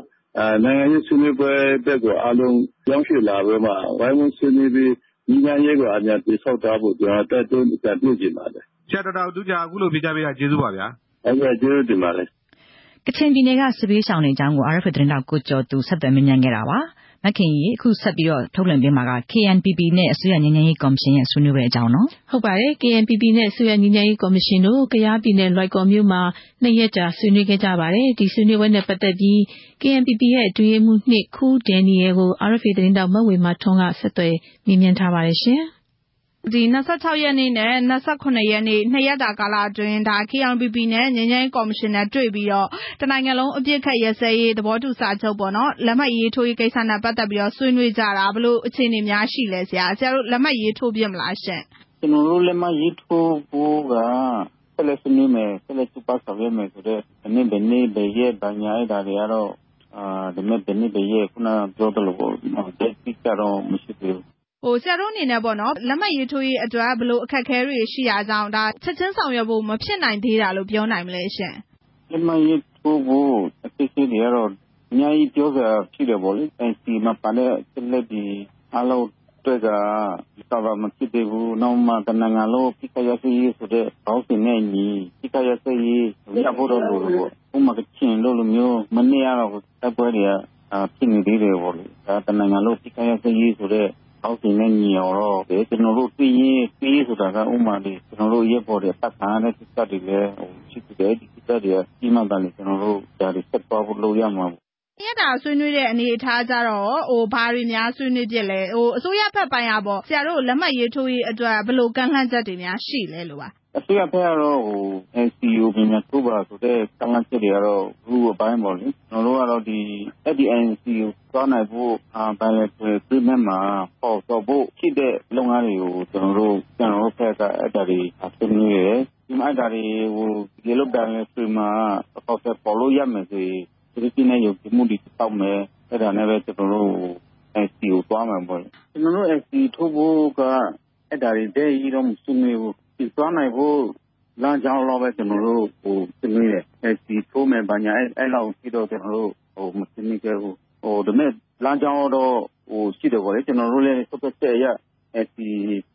S: နိုင်ငံရေးဆွေးနွေးပွဲတက်ကို အားလုံးကြောင်းရွှေ့လာပြီးမှ ဝိုင်းဝန်းဆွေးနွေးပြီးညီကန်းရဲ့ကို အများတိဆောက်ထားဖို့ ကျွန်တော်တက်တွန်းတက်ပြည့်ချင်ပါတယ်
R: ဆရာတော်တော်ဒုကြာအခုလိုပြကြပေးတာ ကျေးဇူးပါဗျာ
S: ဟုတ်ကဲ့ ကျေးဇူးတင်ပါတယ်
K: ကချင်ပြည်နယ်က စစ်ဘေးရှောင်တွေအကြောင်းကို RFA သတင်းတောက် ကိုကျော်သူ ဆက်သွယ်မြင်မြန်ခဲ့တာပါ မခင်ကြီးအခုဆက်ပြီးတော့ ထုတ်လွှင့်ပေးမှာက KNPP နဲ့ အစိုးရငြိမ်းချမ်းရေးကော်မရှင်ရဲ့ ဆွေးနွေးပွဲအကြောင်းနော်
P: ဟုတ်ပါတယ် KNPP နဲ့ဆွေးရငြိမ်းချမ်းရေးကော်မရှင်တို့ ကယားပြည်နယ် လွိုက်ကော်မြို့မှာနှစ်ရက်ကြာ ဆွေးနွေးခဲ့ကြပါတယ် ဒီဆွေးနွေးပွဲနဲ့ပတ်သက်ပြီး KNPP ရဲ့ အတွင်းရေးမှူးနှစ်ခူးဒန်နီယယ်ကို RFA သတင်းတောက် မဝေမာထွန်းက ဆက်သွယ်မြင်မြန်ထားပါတယ်ရှင်
T: ဒီ26ရက်နေ့နဲ့28ရက်နေ့ နှစ်ရက်တာကာလအတွင်းဒါ KNPP နဲ့ငញ្ញမ်းကော်မရှင်နဲ့ တွေ့ပြီးတော့တနိုင်ငံလုံး အပြစ်ခတ်ရစဲရေး သဘောတူစာချုပ်ပေါ့နော်လက်မှတ်ရေးထိုးရေးကိစ္စနဲ့ ပတ်သက်ပြီးတော့ ဆွေးနွေးကြတာဘလို့အခြေအနေများရှိလဲဆရာ ဆရာတို့ လက်မှတ်ရေးထိုးပြမလားရှင့်
D: ကျွန်တော်တို့ လက်မှတ်ရေးထိုးဖို့က ဆက်လက်ဆွေးနွေးမယ် ဆက်လက်စုပတ်ဆောင်ရွက်မယ်ဆိုတော့ဒီနေ့ ဘယ်နေ့ ဘယ်ရက် ဘာညာ အဲ့ဒါတွေကတော့အာဒီနေ့ ဘယ်နေ့ ဘယ်ရက် ခုနပြောသလိုပေါ့တက်ပြီးကြတော့ မရှိသေးဘူး
T: ဟို ဆရာတို့အနေနဲ့ပေါ့နော်လက်မှတ်ရေးထိုးရေးအတွက်ဘလို့အခက်အခဲတွေရှိရကြောင်းဒါချက်ချင်းဆောင်ရွက်ဖို့ မဖြစ်နိုင်သေးတာလို့ ပြောနိုင်မလဲရှင်
D: လက်မှတ်ရေးထိုးဖို့အသေးစိတ်တွေကတော့ အများကြီးပြောစရာဖြစ်တယ်ပေါ့လေ NC မှာပါတဲ့ဆက်လက်ဒီအားလုံးတွေ့ကသာမဖြစ်သေးဘူး နောက်မှတနင်္ဂနွေလုံးပြခရစီဆိုတဲ့ဘောင်းစင်နဲ့ညီပြခရစီရဖို့တော့ လို့ပေါ့ဥမာ ကချင်လို့လိုမျိုး မနေ့ကတော့တပ်ပွဲတွေက ဖြစ်နေသေးတယ်ပေါ့လေ ဒါတနင်္ဂနွေလုံးပြခရစီဆိုတဲ့ အောက်စီနဲ့ညီအောင်တော့ဒီကျွန်တော်တို့ပြီးရင်ပြီးဆိုတာကဥမာဒီကျွန်တော်တို့ရက်ပေါ်တဲ့ပတ်ခံတဲ့စစ်တပ်တွေလည်းဟိုရှိတယ်ဒီစစ်တပ်တွေကြီးမှန်တယ်ကျွန်တော်တို့ဒါတွေဆက်သွားဖို့လုပ်ရမှာ
T: ရက်တာဆွေးနွေးတဲ့အနေအထားကြတော့ဟိုဘာတွေများဆွေးနွေးပြလဲဟိုအစိုးရဘက်ပိုင်းอ่ะပေါ့ဆရာတို့လက်မှတ်ရေးထိုးရေးအတွက်ဘယ်လိုကန့်လန့်ချက်တွေများရှိလဲလို့ပါ
D: အစိုးရဘက်ကတော့ဟို NCO ပြန်ထိုးပါဆိုတဲ့ကန့်လန့်ချက်တွေကတော့ဘူးအပိုင်းပေါ့လေ ကျွန်တော်တို့ကတော့ဒီအဲ့ဒီ NCO သွားနိုင်ဖို့အာဘယ်လဲပြည်မဲ့မှာပေါ့တော့ဖို့ဖြစ်တဲ့ လုပ်ငန်းတွေကို ကျွန်တော်တို့ကျွန်တော်တို့ဘက်က အဲ့ဒါတွေ ဆွေးနွေးရယ်ဒီမှာအဲ့ဒါတွေဟိုဒီလိုဘယ်လဲပြည်မှာပေါ့ဆက်ပေါ်လို့ ရမယ်ဆိုရင်ဒီပြင်းနဲ့ရုပ်မှုတွေတောက်မယ် အဲ့ဒါနဲ့ပဲ ကျွန်တော်တို့ NCO သွားမှာပေါ့ကျွန်တော်တို့ NCO ထိုးဖို့က အဲ့ဒါတွေတည်းကြီးတော့ မဆွေးနွေးဘူးဒီ သွားနိုင်ဖို့ လမ်းကြောင်းတော့ပဲ ကျွန်တော်တို့ဟိုဆွေးနွေးတယ်အဲဒီထိုးမယ် ဘာညာ အဲ့အဲ့လောက်ရှိတော့ ကျွန်တော်တို့ဟိုမဆွေးနွေးခဲ့ဘူးဟိုဒါမဲ့ လမ်းကြောင်းတော့ဟိုရှိတယ်ပေါ့လေကျွန်တော်တို့လည်းစုပ်သက်ရအဲဒီ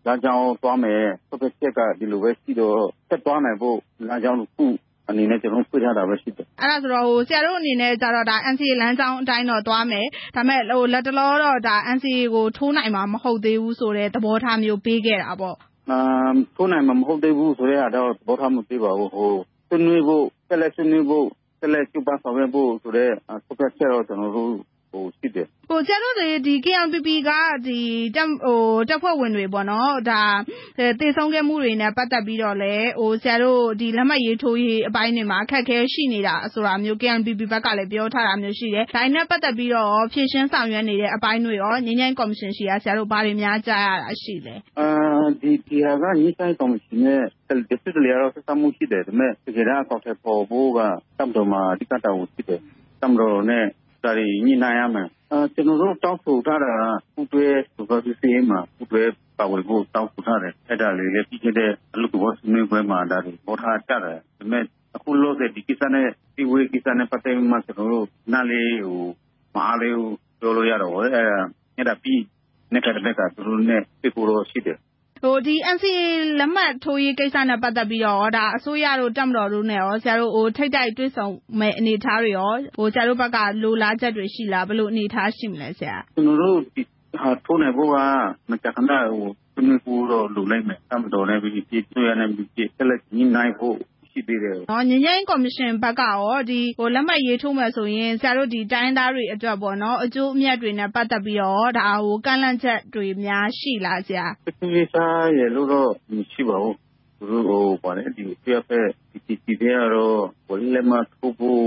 D: လမ်းကြောင်းသွားမယ်စုပ်သက်က ဒီလိုပဲရှိတော့ ဆက်သွားနိုင်ဖို့ လမ်းကြောင်းတစ်ခုအနေနဲ့ ကျွန်တော်ဖွင့်ထားတာပဲ ရှိတယ်
T: အဲ့ဒါဆိုတော့ဟိုဆရာတို့အနေနဲ့ကြတော့ဒါ NCA လမ်းကြောင်းအတိုင်းတော့ သွားမယ် ဒါမဲ့ဟိုလက်တလောတော့ဒါ NCA ကို ထိုးနိုင်မှာ မဟုတ်သေးဘူးဆိုတဲ့ သဘောထားမျိုး ပေးခဲ့တာပေါ့
D: အာ ထိုးနိုင်မှာ မဟုတ်သေးဘူးဆိုတဲ့အားတော့ဘောထားမသိပါဘူးဟိုဆွေးနွေးဖို့ဆက်လက်ဆွေးနွေးဖို့ ဆက်လက်ကျူပဆောင်ရွက်ဖို့ဆိုတဲ့ ဆုတ်ဖက်ချက်တော့ ကျွန်တော်တို့ဟို ရှိတယ်
T: ဟိုဆရာတို့တွေ ဒီ KNPP ကဒီတက်ဟိုတက်ဖွဲ့ဝင်တွေပေါ့နော်ဒါတည်ဆုံးခဲ့မှုတွေနဲ့ ပတ်သက်ပြီးတော့လဲဟိုဆရာတို့ဒီလက်မှတ်ရေးထိုးရေးအပိုင်းတွေမှာ အခက်အခဲရှိနေတာဆိုတာမျိုး KNPP ဘက်ကလည်း ပြောထားတာမျိုးရှိတယ် ဒါနဲ့ ပတ်သက်ပြီးတော့ဖြည့်ရှင်းဆောင်ရွက်နေတဲ့အပိုင်းတွေရောငញ្ញမ်းကော်မရှင်ရှိရဆရာတို့ ဘာတွေများ ကြားရတာရှိလဲ
D: အာဒီဒီဟာကညဆိုင်ကော်မရှင်နဲ့ဒီစစ်တွေရောဆက်ဆံမှုရှိတယ် ဒါပေမဲ့ တကယ်တော့ကောက်ထပေါ်ဖို့ကတမ်တော်မှာ အဓိက တာဝန်ရှိတယ်တမ်တော်နဲ့ ဒါတွေ ညှိနှိုင်းရမယ်အာကျွန်တော်တို့ တောင်းဆိုထားတာကဥတွေဆိုတော့ဒီစီမှာဥတွေပါဝင်ဖို့ တောင်းဆိုထားတယ် အဲ့ဒါလေးလည်း ပြီးခဲ့တဲ့ အလုပ်တော်ဆွေးနွေးပွဲမှာ ဒါတွေပေါ်ထားကြတယ် ဒါပေမဲ့ အခုလို့တဲ့ဒီကိစ္စနဲ့ဒီဝေးကိစ္စနဲ့ ပတ်သက်မှ ကျွန်တော်တို့ နားလေးဟိုမအားလေးပြောလို့ရတော့အဲ့ဒါအဲ့ဒါပြီးနေ့ကတည်းကသူတို့နဲ့ပြဖို့လို့ရှိတယ်
T: ဟိုဒီ NCA လက်မှတ်ထိုးရေးကိစ္စနဲ့ ပတ်သက်ပြီးတော့ဒါအစိုးရတို့တက်မတော်တို့နဲ့ရောဆရာတို့ဟိုထိတ်တိုက်တွေ့ဆုံမဲ့အနေအထားတွေရောဟိုဆရာတို့ဘက်က လိုလားချက်တွေ ရှိလား ဘယ်လိုအနေအထား ရှိမလဲ ဆရာ
D: ကျွန်တော်တို့ ဒီဟာထိုးနိုင်ဖို့က မကြခဏဟိုနွေးဖို့တော့ လိုလိမ့်မယ် တပ်မတော်နဲ့ဖြစ်ဖြစ် အစိုးရနဲ့ဖြစ်ဖြစ် ဆက်လက်ညှိနှိုင်းဖို့ ရှိသေးတယ်။
J: ငြိမ်းချမ်းရေးကော်မရှင်ဘက်ကရော လက်မှတ်ရေးထိုးမယ်ဆိုရင် ဆရာတို့ တိုင်းရင်းသားတွေအတွက် အကျိုးအမြတ်တွေနဲ့ ပတ်သက်ပြီးတော့ ကမ်းလှမ်းချက်တွေများ ရှိလားဆရာ။
D: ဆွေးနွေးထားတယ်လို့တော့ မရှိပါဘူး။သူတို့ အစိုးရဘက် PPST ဘက်ကတော့ လက်မှတ်ထိုးဖို့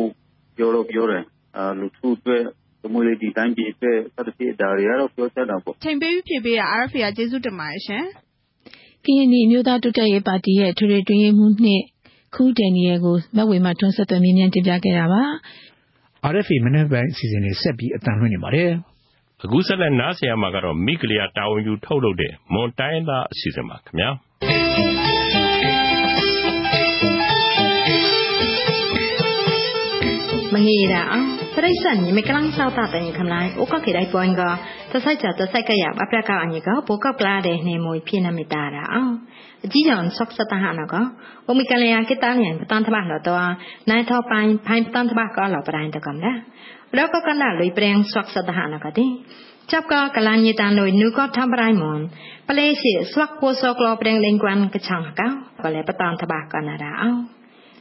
D: ပြောတော့ပြောတယ်။လူထုအတွက် ဒါမှမဟုတ် တိုင်းပြည်အတွက် စသဖြင့် ဒါတွေကတော့ ပြောကြတာပေါ့။
J: အချိန်ပေးပြီး ဖြေပေးတာ RFA က ကျေးဇူးတင်ပါတယ်ရှင်။
P: ကရင်နီအမျိုးသားတိုးတက်ရေးပါတီရဲ့ အထွေထွေအတွင်းရေးမှူး(၂) Cool Daniel ကိုမဝေမထွန်းဆက်သွယ်မြင်းမြန်တင်ပြခဲ့တာပါ။
B: RFA မနက်ပိုင်းအစီအစဉ်တွေဆက်ပြီးအတန်လွှင့်နေပါတယ်။
C: အခုဆက်လက်နားဆင်ရမှာကတော့မိကလျာတာဝန်ယူထုတ်လုပ်တဲ့မွန်တိုင်းသားအစီအစဉ်ပါခင်ဗျာ။
U: မငေးတာအောင် Сарайсан не мекран салтата не камлай, ока кидай поинга, та сайча та сайка я апрака анига, пока кладе не мой пина митара. А, дидон сок сатахана га, омикалея китален, патан табах ло тоа, най то пайн, пайн патан табах ка ло парайн та камля. Рока канда луй прен сок сатахана ка ди. ចាប់ក៏កលាញយតានុយនោះក៏ថាប្រៃមនប្លេជាស្វាក់ពូសកលប្រេងលេងគួនកឆងកោក៏លែបតនតបាកណារោ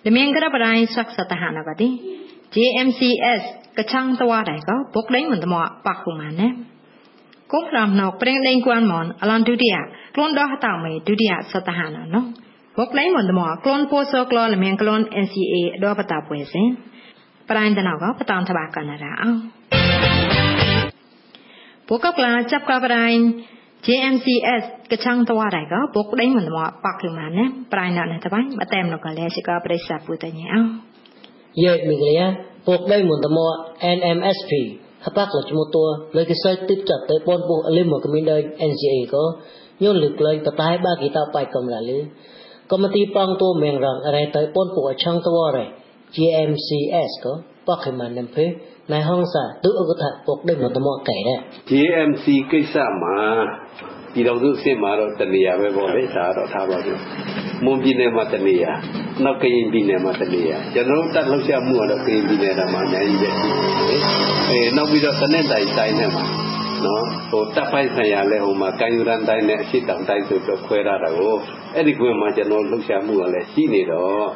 U: លមៀងក្រប្រៃស្វាក់សតហនវតិ GMCS កឆាំងតវ៉ាដែរក៏បុកដេញមិនត្មោះប៉ះគុំម៉ានណាគុំឡាំណោប្រេងដេញគួនមនអឡនឌូឌីយ៉ាខ្លួនដោះតោមេឌូឌីយ៉ាសតហាណាណោបុកដេញមិនត្មោះខ្លួនពោសក្លលមៀងខ្លួន NCA ដោះបតាပွဲសិនប្រៃដណោក៏បតនតបាកណារ៉ាអោពួកកក្លាចាប់កបរៃ JMCS កឆាំងតវ៉ាដែរក៏បុកដេញមិនត្មោះប៉ះគុំម៉ានណាប្រៃណោណេតបាញ់បតែមណកលែសិកោប្រិសាពុតញ៉ាអោ
V: យើមិនលៀ ពួកដីមុនតម NMSP ហបាក់លឈ្មោះតួលើគេសើចទីចាត់ទៅបនពុះអលីមកមីនដោយ NGA ក៏ញនលើកលែងបតែបាគីតាបាច់កំឡាលឺកុំទីប៉ងតួមៀងរងរ៉ែទៅបនពុះអឆងតវរ៉ែ GMCS ក៏បកមិននឹងពេលណៃហងសាទុអកថាពុកដីមុនតមកែរ៉ែ
W: GMC គេសាមា ပြည်တော်စုအစ်မှာတော့တနေရာပဲပေါ့လေဒါတော့ထားပါဘူးမွန်ပြည်နယ်မှာတနေရာနောက်ကရင်ပြည်နယ်မှာတနေရာကျွန်တော်တို့တက်လှုပ်ရှားမှုကတော့ကရင်ပြည်နယ်မှာအများကြီးပဲအဲနောက်ပြီးတော့တနက်တိုင်တိုင်းနဲ့မှာနော်ဟိုတပ်ပိုင်းဆိုင်ရာလဲဟိုမှာကန်ယူရန်တိုင်းနဲ့အရှိတောင်တိုင်းဆိုတော့ခွဲရတာကိုအဲ့ဒီကွင်းမှာကျွန်တော်လှုပ်ရှားမှုကလည်းရှိနေတော့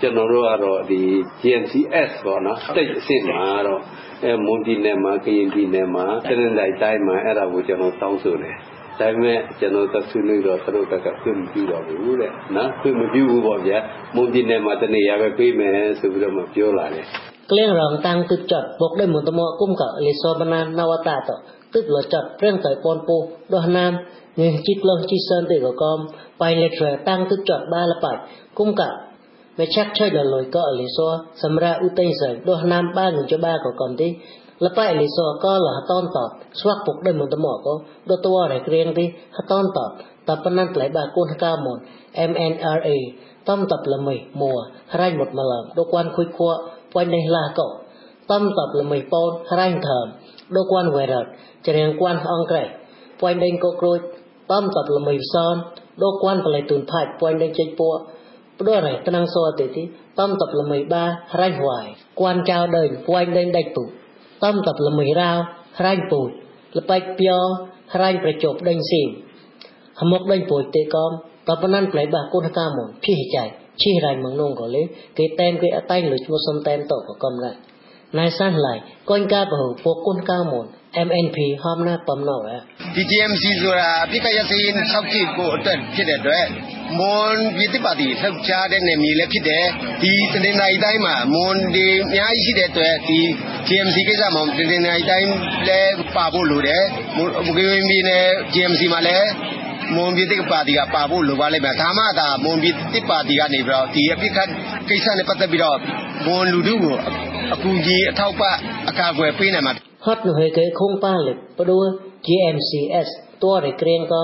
W: ကျွန်တော်တို့ကတော့ဒီ GNCS ပေါ့နော်တိတ်အစ်စ်မှာတော့အဲမွန်ပြည်နယ်မှာကရင်ပြည်နယ်မှာတနင်္လာတိုင်းမှာအဲ့ဒါကိုကျွန်တော်တောင်းဆိုတယ် ဒါပေမဲ့ကျွန်တော်သက်ဆွေးနွေးတော့သူတို့ကခွင့်မပြုတော့ဘူးတဲ့နော်ခွင့်မပြုဘူးပေါ့ဗျာမွန်ပြည်နယ်မှာတနေရာပဲပြေးမယ်ဆိုပြီးတော့မှပြောလာတယ်
V: ក្លៀងរងតាំងទឹកចត់បុកដោយមុនតមកគុំកលិសបណាននវតាតទឹកលចត់ព្រៀងតៃពនពោដោះណាមងេជីក្លងជីសិនទេកកំបៃលេត្រតាំងទឹកចត់បាលបាច់គុំកមេឆាក់ឆៃលលុយក៏លិសសម្រាប់ឧតៃសៃដោះណាមបាននឹងចបាក៏កំទី ละไปลิซอก็ละตอนตอบสวักปกได้มันตมอก็ดตัวไรเกรียนที่ฮตอนตอบตปนันไหลบากูนกามอน MNRA ต้อมตอบละไม่มัวไรหมดมาลังดกวนคุยคัวปอยในลาก็ต้อมตอบละไม่ปอนไรเถิมดกวนเวรัดจะเรียงกวนอังเกรปอยในก็กรูดต้อมตอบละไม่ซ้อนดกวนไปเลยตุนพายปอยในใจปัวด้วยไรตนังโซติที่ต้อมตอบละไม่บ้าไรหวายกวนเจ้าเดินปอยในได้ตุ បលមៃរៅរៃពូលបែកពျောរៃប្រជប់ដេងស៊ីហមកដេងពួយទេកំតបណានផ្លែបាគុណកាមនភីចៃឈីរៃមងនងក៏លេគេតែមគេអតៃលុចមកសំតែមតក៏កំណៃណៃសានឡៃកូនកាបហូពគុណកាមន MNP ဟမနာပမနော
X: ပဲ။ DTMC ဆိုတာအပြစ်ကရစင်းထောက်ကြည့်ကိုအတွက်ဖြစ်တဲ့အတွက်မွန်ပြည်သူပါတီလှုပ်ရှားတဲ့နယ်မြေလည်းဖြစ်တယ်။ဒီတနင်္လာရီတိုင်းမှာမွန်ဒီအများကြီးရှိတဲ့အတွက်ဒီ GMC ကိစ္စမှာတနင်္လာရီတိုင်းလည်းပါဖို့လိုတယ်။မွန်ပြည်နယ် GMC မှာလည်းမွန်ပြည်သူပါတီကပါဖို့လိုပါလိမ့်မယ်။ဒါမှသာမွန်ပြည်သူပါတီကနေပြီးတော့ဒီအပြစ်ကကိစ္စနဲ့ပတ်သက်ပြီးတော့မွန်လူထုကိုအကူအညီအထောက်ပံ့အကာအကွယ်ပေးနိုင်မှာ
V: ហត់នោះគេខុងប៉ាលិព្រោះ GMCS តរក្រៀងក៏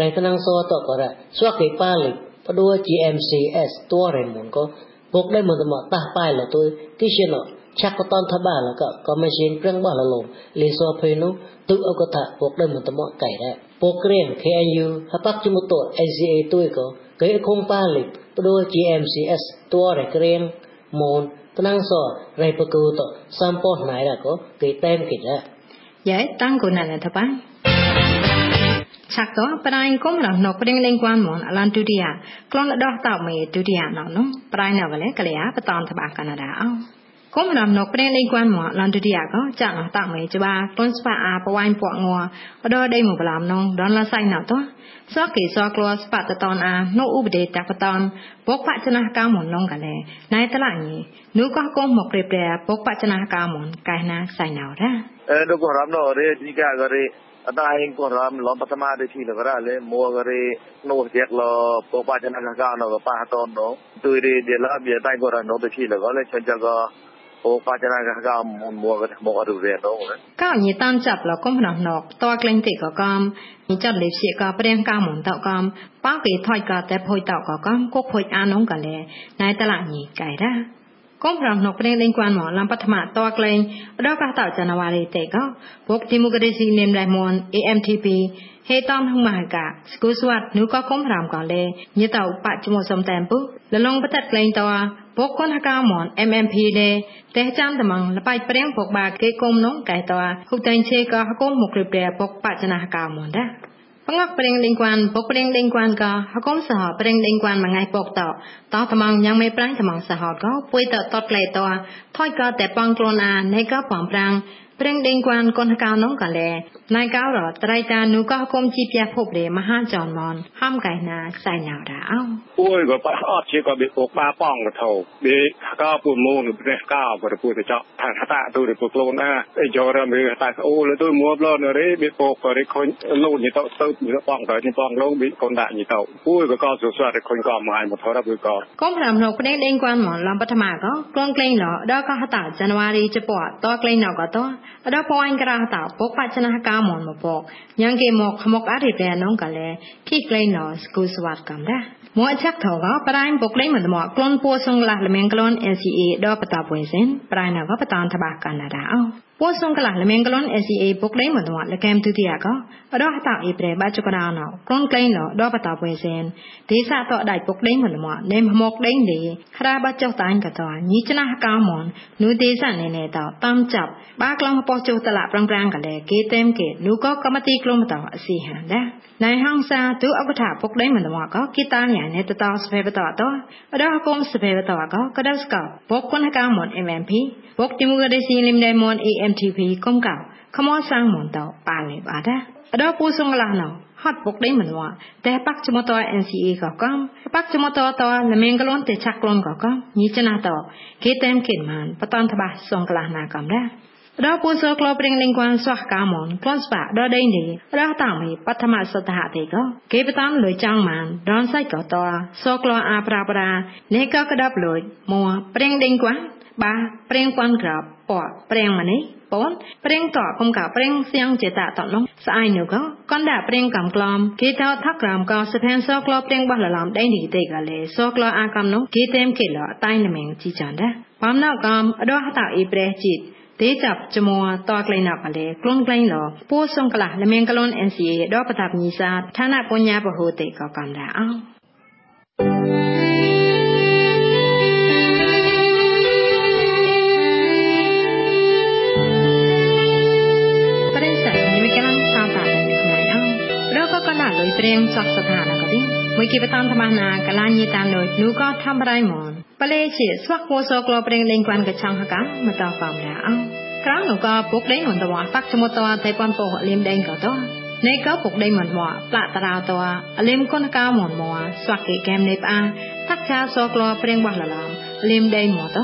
V: រែងក្នុងសតករស្វកេប៉ាលិព្រោះ GMCS តរមុនក៏ពុកដែរមិនមកតះប៉ែលទៅទីជាណឆាក់ក៏តនថាបាលក៏ក៏មិនជាព្រឹងបោះលលងលីសោភេនោះទុអកថាពុកដែរមិនមកកៃដែរពុកគ្រៀង KNU ហបជុំត ACA ទួយក៏គេខុងប៉ាលិព្រោះ GMCS តរក្រៀងមូន Penangso repukuto sampo
U: nairako kitem kita. Jai tangko nanan tapai. Sakto prai kom ra nok pring ling kwan mon alan tudia. Klon doh ta me tudia nok no. Prai na vale kalya paton thaba kanada au. គុំរំណុកព្រះនៃគួនមកឡនទទីកោចាក់ណតាក់មេច្បាក្លុនស្វាអាបវ៉ៃពក់ងัวបដរដេមកឡំនងដនឡសៃណតោ សកេសក្លស្បតតនអានោះឧបដេតបតនបុកបចនះកាមនងកលេណៃតឡាញីនោះក៏គុំមកព្រៀប្រែបុកបចនះកាមនកែណាសៃណោរ៉ា
E: អឺនោះក៏រំណរេទីកាក៏រេអតាហិងក៏រំលំបតមាទេទីលករលេមួករេនោះជាក់លបុកបចនះកាណកប៉ះតននោះទុយរេដេឡាបៀតៃក៏រនោះទេទីលកលេចចក โอ้ปาจนากะกามมุนมัวกะมกอดุเรนโนะ
U: ก้าวนี่ตั้นจับแล้วก็พนอกนอกตอกลิ้งติกะกามนี่จับเลยสิกะเปรียงกามมุนตอกามป้าเกถอยกะแต่พอยตอกะกามก็พอยอานงกะแลนายตะละนี่ไก่ดา កកតចនវ៉ារីតេកបុកឌីម៉ូក្រាស៊ីនេមរៃមុន AMTP ហេតំហងមហកាស្គូស្វាត់នូក៏កុំប្រាំកលេញិតៅបច្ចុមសំតែមពុលលងបតក្លែងតបុកគនហកាមន MMP ទេតែចាំតំងលបៃព្រៀងបុកបាគេគុំនងកែតហុកតែងជេក៏ហកុំមកព្រៀបុកបច្ចនហកាមនដែរ Pengak pering lingkuan, pok pering lingkuan ka, hakom saha pering lingkuan mangai pok to. To tamang yang me prang tamang saha ka, pui to tot le to, thoi ka te pang klona, ne ka pang prang, ព្រឹងដេងគួនកូនកៅនងកលែណៃកៅរត្រៃតានូកោគុំជីផ្ទះភពរេមហាចនមនហាំកៃណាសៃណៅរអោ
E: អូយក៏ប៉អត់ជាក៏បិពុកបាប៉ងកថោបិកោពុមូនប្រេះកោក៏ពុទៅចកថាតាទូរពុកលូនណាអីយោរមើតាអូលទូមួបលនរេបិពុកក៏រិខុញលូនញីតទៅញីបងទៅញីបងលងបិកូនដាក់ញីតអូយក៏កោសុស្វាតខុញក៏មកឲ្យមកថរបិកោ
U: កុំប្រាំនោះព្រេងដេងគួនមនឡំបឋមាក៏ក្លងក្លែងលដល់ក៏ហតាចានវ៉ារីចពតក្លែងណក៏តអដពងក្រះតាពកបច្ចនកាមនមពកញ៉ាងគេមកខមកអរិបែនងកលែគីក្លែងណស្គូស្វាត់កំដាមកចាក់ថោកប្រៃបុកលេងមិនមកក្លនពួសងឡាស់លមៀងក្លន NCA ដល់បតាពុ မွန်မပေါ့ညံကေမောခမောကအရိပဲနုံကလည်းဖိကလိနောစကူစဝတ်ကံဒါမောချက်ထောကပရိုင်းပုတ်လိမဒမောကလွန်ပိုဆုံလာလမင်ကလွန် NCA တော့ပတာပွင့်စင်ပရိုင်းနောကပတာန်တဘာကနာဒါအော po song kala le mengalon sea book le man wa le kem tu ti ya ko do ha ta e pre ba chu kana no kon klein no do ba ta pwe sen ti sa to dai book le man mà ne mok le ni khra ba chok ta an ka to ni chna ka mon nu ti sa ne ne ta tam chap ba klong po chu ta la prang prang kê le ke tem ke nu ko kamati klom ta si ha da Này hăng sa tu ok tha book le man wa ko ki ta ne ne ta ta se pe ta to do ha kom se pe ta ko ka da ska book kon ka mon mmp book ti mu ga de si lim ne mon em គុំកោខមសាំងមនតប៉ាលេបាដាអរពូសងឡាណោហត់ពុកដេមិនមកតែបាក់ចមត NCA ក៏កំបាក់ចមតតលមៀងក្លូនទេឆាក់ក្លូនក៏កំញីចណាតគេតែមគេមានបតនតបាសងក្លាណាកំដែររពូសក្លោព្រៀងលិងគួនសោះកាមនក្លនស្បាដដេងនេះរះតាមបឋមសតហទេកគេបតាមលុយចាំងមានដនសៃកតសក្លោអាប្រាប្រានេះក៏ក្តាប់លុយមួព្រៀងដេងគួនបាព្រៀងគួនក្របពកព្រៀងម៉នេះ ពនព្រៀងតកុំកព្រៀងសៀងចេតតនងស្អៃនោះក៏កណ្ដាព្រៀងកំក្លំគេតថាក្រមក៏សភានសក្លោព្រៀងបោះលឡំដេងនេះទេកលេសក្លោអាកំនោះគេតែមគេលតៃលមៀងជីចានដែរបំណកំអដោះតអ៊ីប្រេជីតទេចាប់ចមួតក្លែងណកលេក្លូនក្លែងលពូសងក្លាលមៀងក្លូន NCA ដបតាបញីសាឋានៈបញ្ញាពហូទេកកំដាអោ លុយព្រៀងសោះស្ថានក៏ទីមួយគីបតានធម្មណាកលាញីតានលុយនូក៏ធម្មរៃមនបលេជាស្វាក់គួសក្លោព្រៀងលេងគួនកឆងហកាមតកំដាអោក្រៅនោះក៏ពុកដេងមិនតវ៉ាតាក់ចមុតតតែប៉ុនពោលៀមដេងក៏តនៃក៏ពុកដេងមិនមកផ្លាក់តារោតលៀមគុនកៅមនមកស្វាក់គេកែមនៃផ្អាតាក់ចាសក្លោព្រៀងបោះលឡំលៀមដេងមកត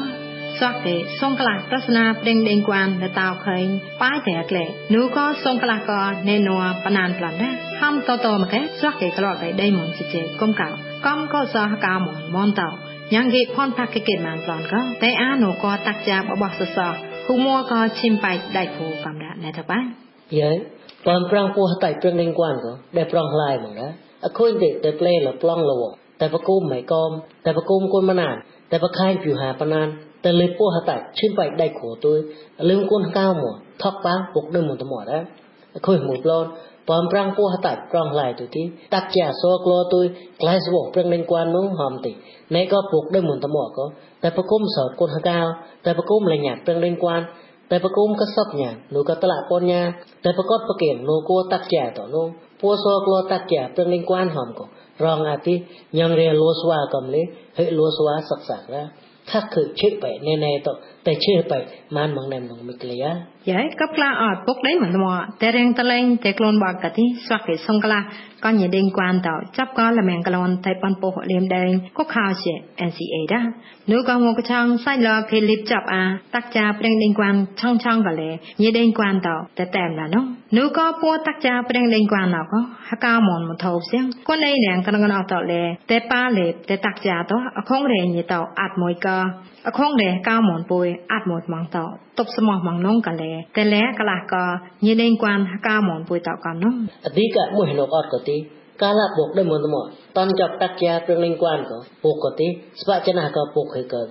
U: Soake songkla tasna preng deng kwan na tau khain pai te atle nu ko songkla ko ne no panan plan da ham to to ma ke soake klo kai dei mon chi che kom ka kom ko sa ka mon mon tau yang ge phon thak ke ke man plan ko te a no ko tak cha ba ba sa sa khu mo ko chim pai dai phu kam da ne ta ba ye pon prang pu tai preng deng kwan ko de prang lai mon da a khoin de te play la plong lo តែបកុំមិន
V: កំតែបកុំគុនមណាតែបកខាយពីហាបណាន តែលើពោះហតាឈឺបែកដៃគ្រូទួយលឹងគូនកៅមកថកបាងពុកដូចមកតមកដែរខុយមកប្លន់បំប្រាំងពោះតាប្រងឡាយទុទីតាក់ជាសោក្លោទុយក្លែសវប្រឹងនឹងគួននោះហមទីណែក៏ពុកដូចមុនតមកក៏តែប្រគំសោគុណហកៅតែប្រគំលញ្ញាប្រឹងនឹងគួនតែប្រគំក៏សពញានោះក៏តលពនញាតែប្រកបប្រកេននោះគួតាក់ជាតនោះពោះសោក្លោតាក់ជាប្រឹងនឹងគួនហមក៏រងអាទីញងរេលោស្វាកំលេហិលោស្វាសកសាក់ណា khắc chế bảy, nè nè to tại chế bảy man mong nè mong mít lìa. Vậy cấp la ở bốc
U: đấy mà mò, tê rèn tê lên tê clon bạc cái thì sắc cái sông la nie ding kwan tao chap ka la meng kalon tai pan po ho lem deng ko kha she NCA da nu ka ngo ka chang sai la ke lip chap a tak cha preng ding kwan chang chang ka le nie ding kwan tao ta tam la no nu ka po tak cha preng ding kwan na ko ha ka mon mo thau siang ko nei nang kan kan tao le te pa le te tak cha to a khong re ni tao at moi ka a khong re ka mon poi at mo mang tao តបសមោះម៉ងនងកលែកលែកលះក៏ញីដេងគួនកាមនពុយតកំនង
V: អធិកមួយលោកអត់ក៏ទីកាលបុកដែរមិនមកតាន់ចាប់តាក់ជាព្រឹងលេងគួនក៏ពុកក៏ទីស្បាចណាក៏ពុកហេក៏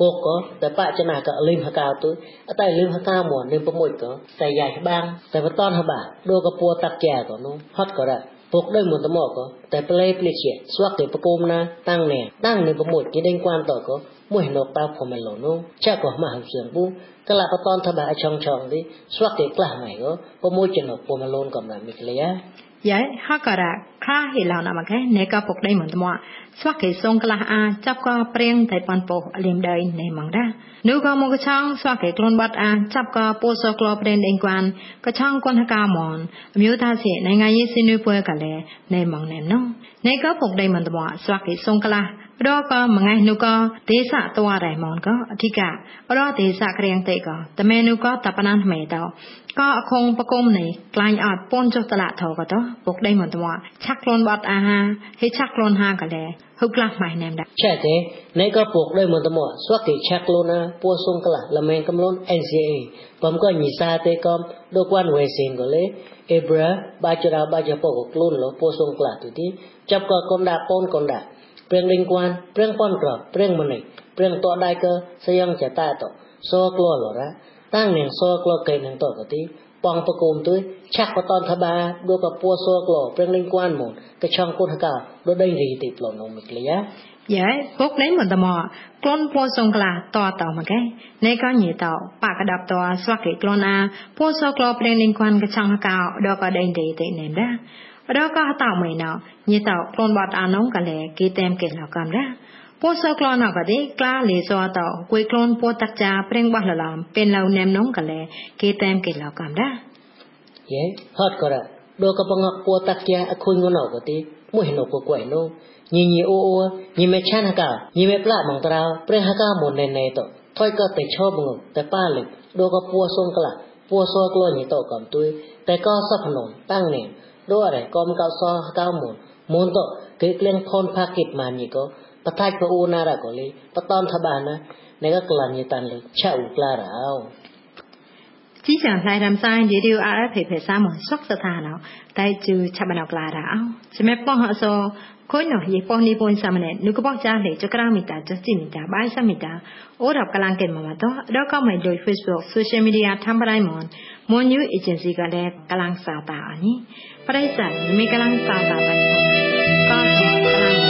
V: ពុកក៏តែបាចណាក៏លឹមហកៅទុយអតែលឹមហកៅមកនឹងប្រមួយក៏តែយ៉ៃបាំងតែបតនហបាដូក៏ពួតាក់ជាក៏នោះហត់ក៏ដែរពុកដោយមុនតមកក៏តែប្លេភ្លេជាស្វាក់ទៅប្រគមណាតាំងណែតាំងនៅប្រមួយគេដេញគួនតក៏មួយណកតៅផមឡូនោះចាក់ក៏មកហៅសៀងពូកលបតនថាបាឆងឆងទីស្វាក់គេខ្លះម៉ៃក៏ប្រមួយចំណុកផម យហករខហេឡោណមកនេកពុកដៃមិនត្មោះស្វះគេសងក្លះ
U: អាចាប់ក៏ព្រៀងតែប៉ុនពោះលៀមដៃនេម៉ងដានោះក៏មកឆងស្វះគេខ្លួនបាត់អាចាប់ក៏ពោសក្លោព្រៀងដេងគួនក៏ឆងគនហកាមនមឿតាសិណងៃយេសិនុពួយកលែនេម៉ងណេណូនេកពុកដៃមិនត្មោះស្វះគេសងក្លះ រកមងៃនុកទេសតវរៃមនកអធិករទេសក្រៀងតេកតមេនុកតបណានមេតោកអខងបកុំនេះក្លាញ់អត់ពនចុះតលៈធកតពុកដៃមន្តមឆាក់ខ្លួនបត់អាហាហេឆាក់ខ្លួនហាកលែហុក្លាស់ម៉ៃណែមដែរ
V: ចែកទេនៃក៏ពុកដៃមន្តមស្វតិឆាក់ខ្លួនណាពួសុងក្លាស់លមែងកំលូន NCA បំក៏ញីសាទេកំដូចគួនវេសិងក៏លេអេប្រាបាចរាបាចពកខ្លួនលពួសុងក្លាស់ទីចាប់ក៏កុនដាក់ពនកុនដាក់ Prang lingkungan, prang kontrol, prang menit, prang tok dai ke sayang jata to. So klo lo ra. Tang ning so klo ke ning to ka ti. Pong pa kum tu chak pa ton tha ba do pa pu so klo prang lingkungan mon. Ka chong kun ka do dai ri ti plon nong mik ya.
U: Dạ, bốc đến mình tò mò, con po sông là to tàu mà cái, nay có nhiều tàu, bà cái đập tàu, xoa cái con a, po sông là bên liên quan cái trong cao, đó có đèn thì tệ nền đó. အတော့ကဟတောက်မေနောညစ်တောက်ပလွန်ဝတ်အာနုံကလည်းကေတမ်ကေလောက်ကန်ရာပိုဆောကလနာကတိကလာလေဇောတောကွေကလွန်ပိုတက်ချာပရင်ဘလလမ်ပင်လောင်န
V: မ်နုံကလည်းကေတမ်ကေလောက်ကန်ရာယေဟတ်ကရာดกระปังปัวตักแกอคุยงนอกติมวยหนกกวยโนญีญีโอโอญีเมชันกาญีเมปลามังตราเปรหกามนเนเนตถอยก็แต่ชอบงแต่ป้าเลยดกระปัวทรงกละปัวซอกลอนี่ตกําตุยแต่ก็สัพนมตั้ง
U: เนี่ย doare kom kau so kau mun mun to ke kleng kon pakit man ni ko patai ko una ra ko le patom thabana ne ka klan ni tan le chau klara au Jijang lai dam sai radio RFA phe mo sok sa tha no dai chu cha ma nok la da ao chme pon ha so khoi no ye pon ni pon sa ma ne nu ko pon cha le chakra mi ta cha ti mi ta bai sa mi ta o rap kalang ke ma ma to do ka mai do facebook social media tham bai mon mon new agency ka le kalang sa ta ani prai sa mi kalang sa ta bai ka kalang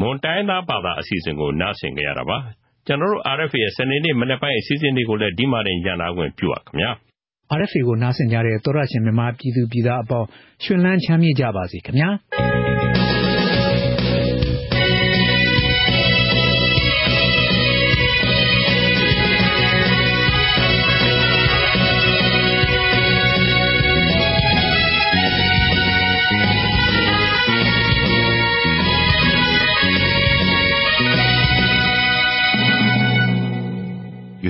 C: မွန်တိုင်းသားဘာသာအစီအစဉ်ကိုနားဆင်ကြရတာပါကျွန်တော်တို့ RFA ရဲ့စနေနေ့မနေ့ပိုင်းအစီအစဉ်လေးကိုလည်းဒီမှာတင်ကြနာခွင့်ပြုပါခင်ဗျာ
B: RFA ကိုနားဆင်ကြတဲ့သောရရှင်မြန်မာပြည်သူပြည်သားအပေါင်းရှင်လန်းချမ်းမြေ့ကြပါစေခင်ဗျာ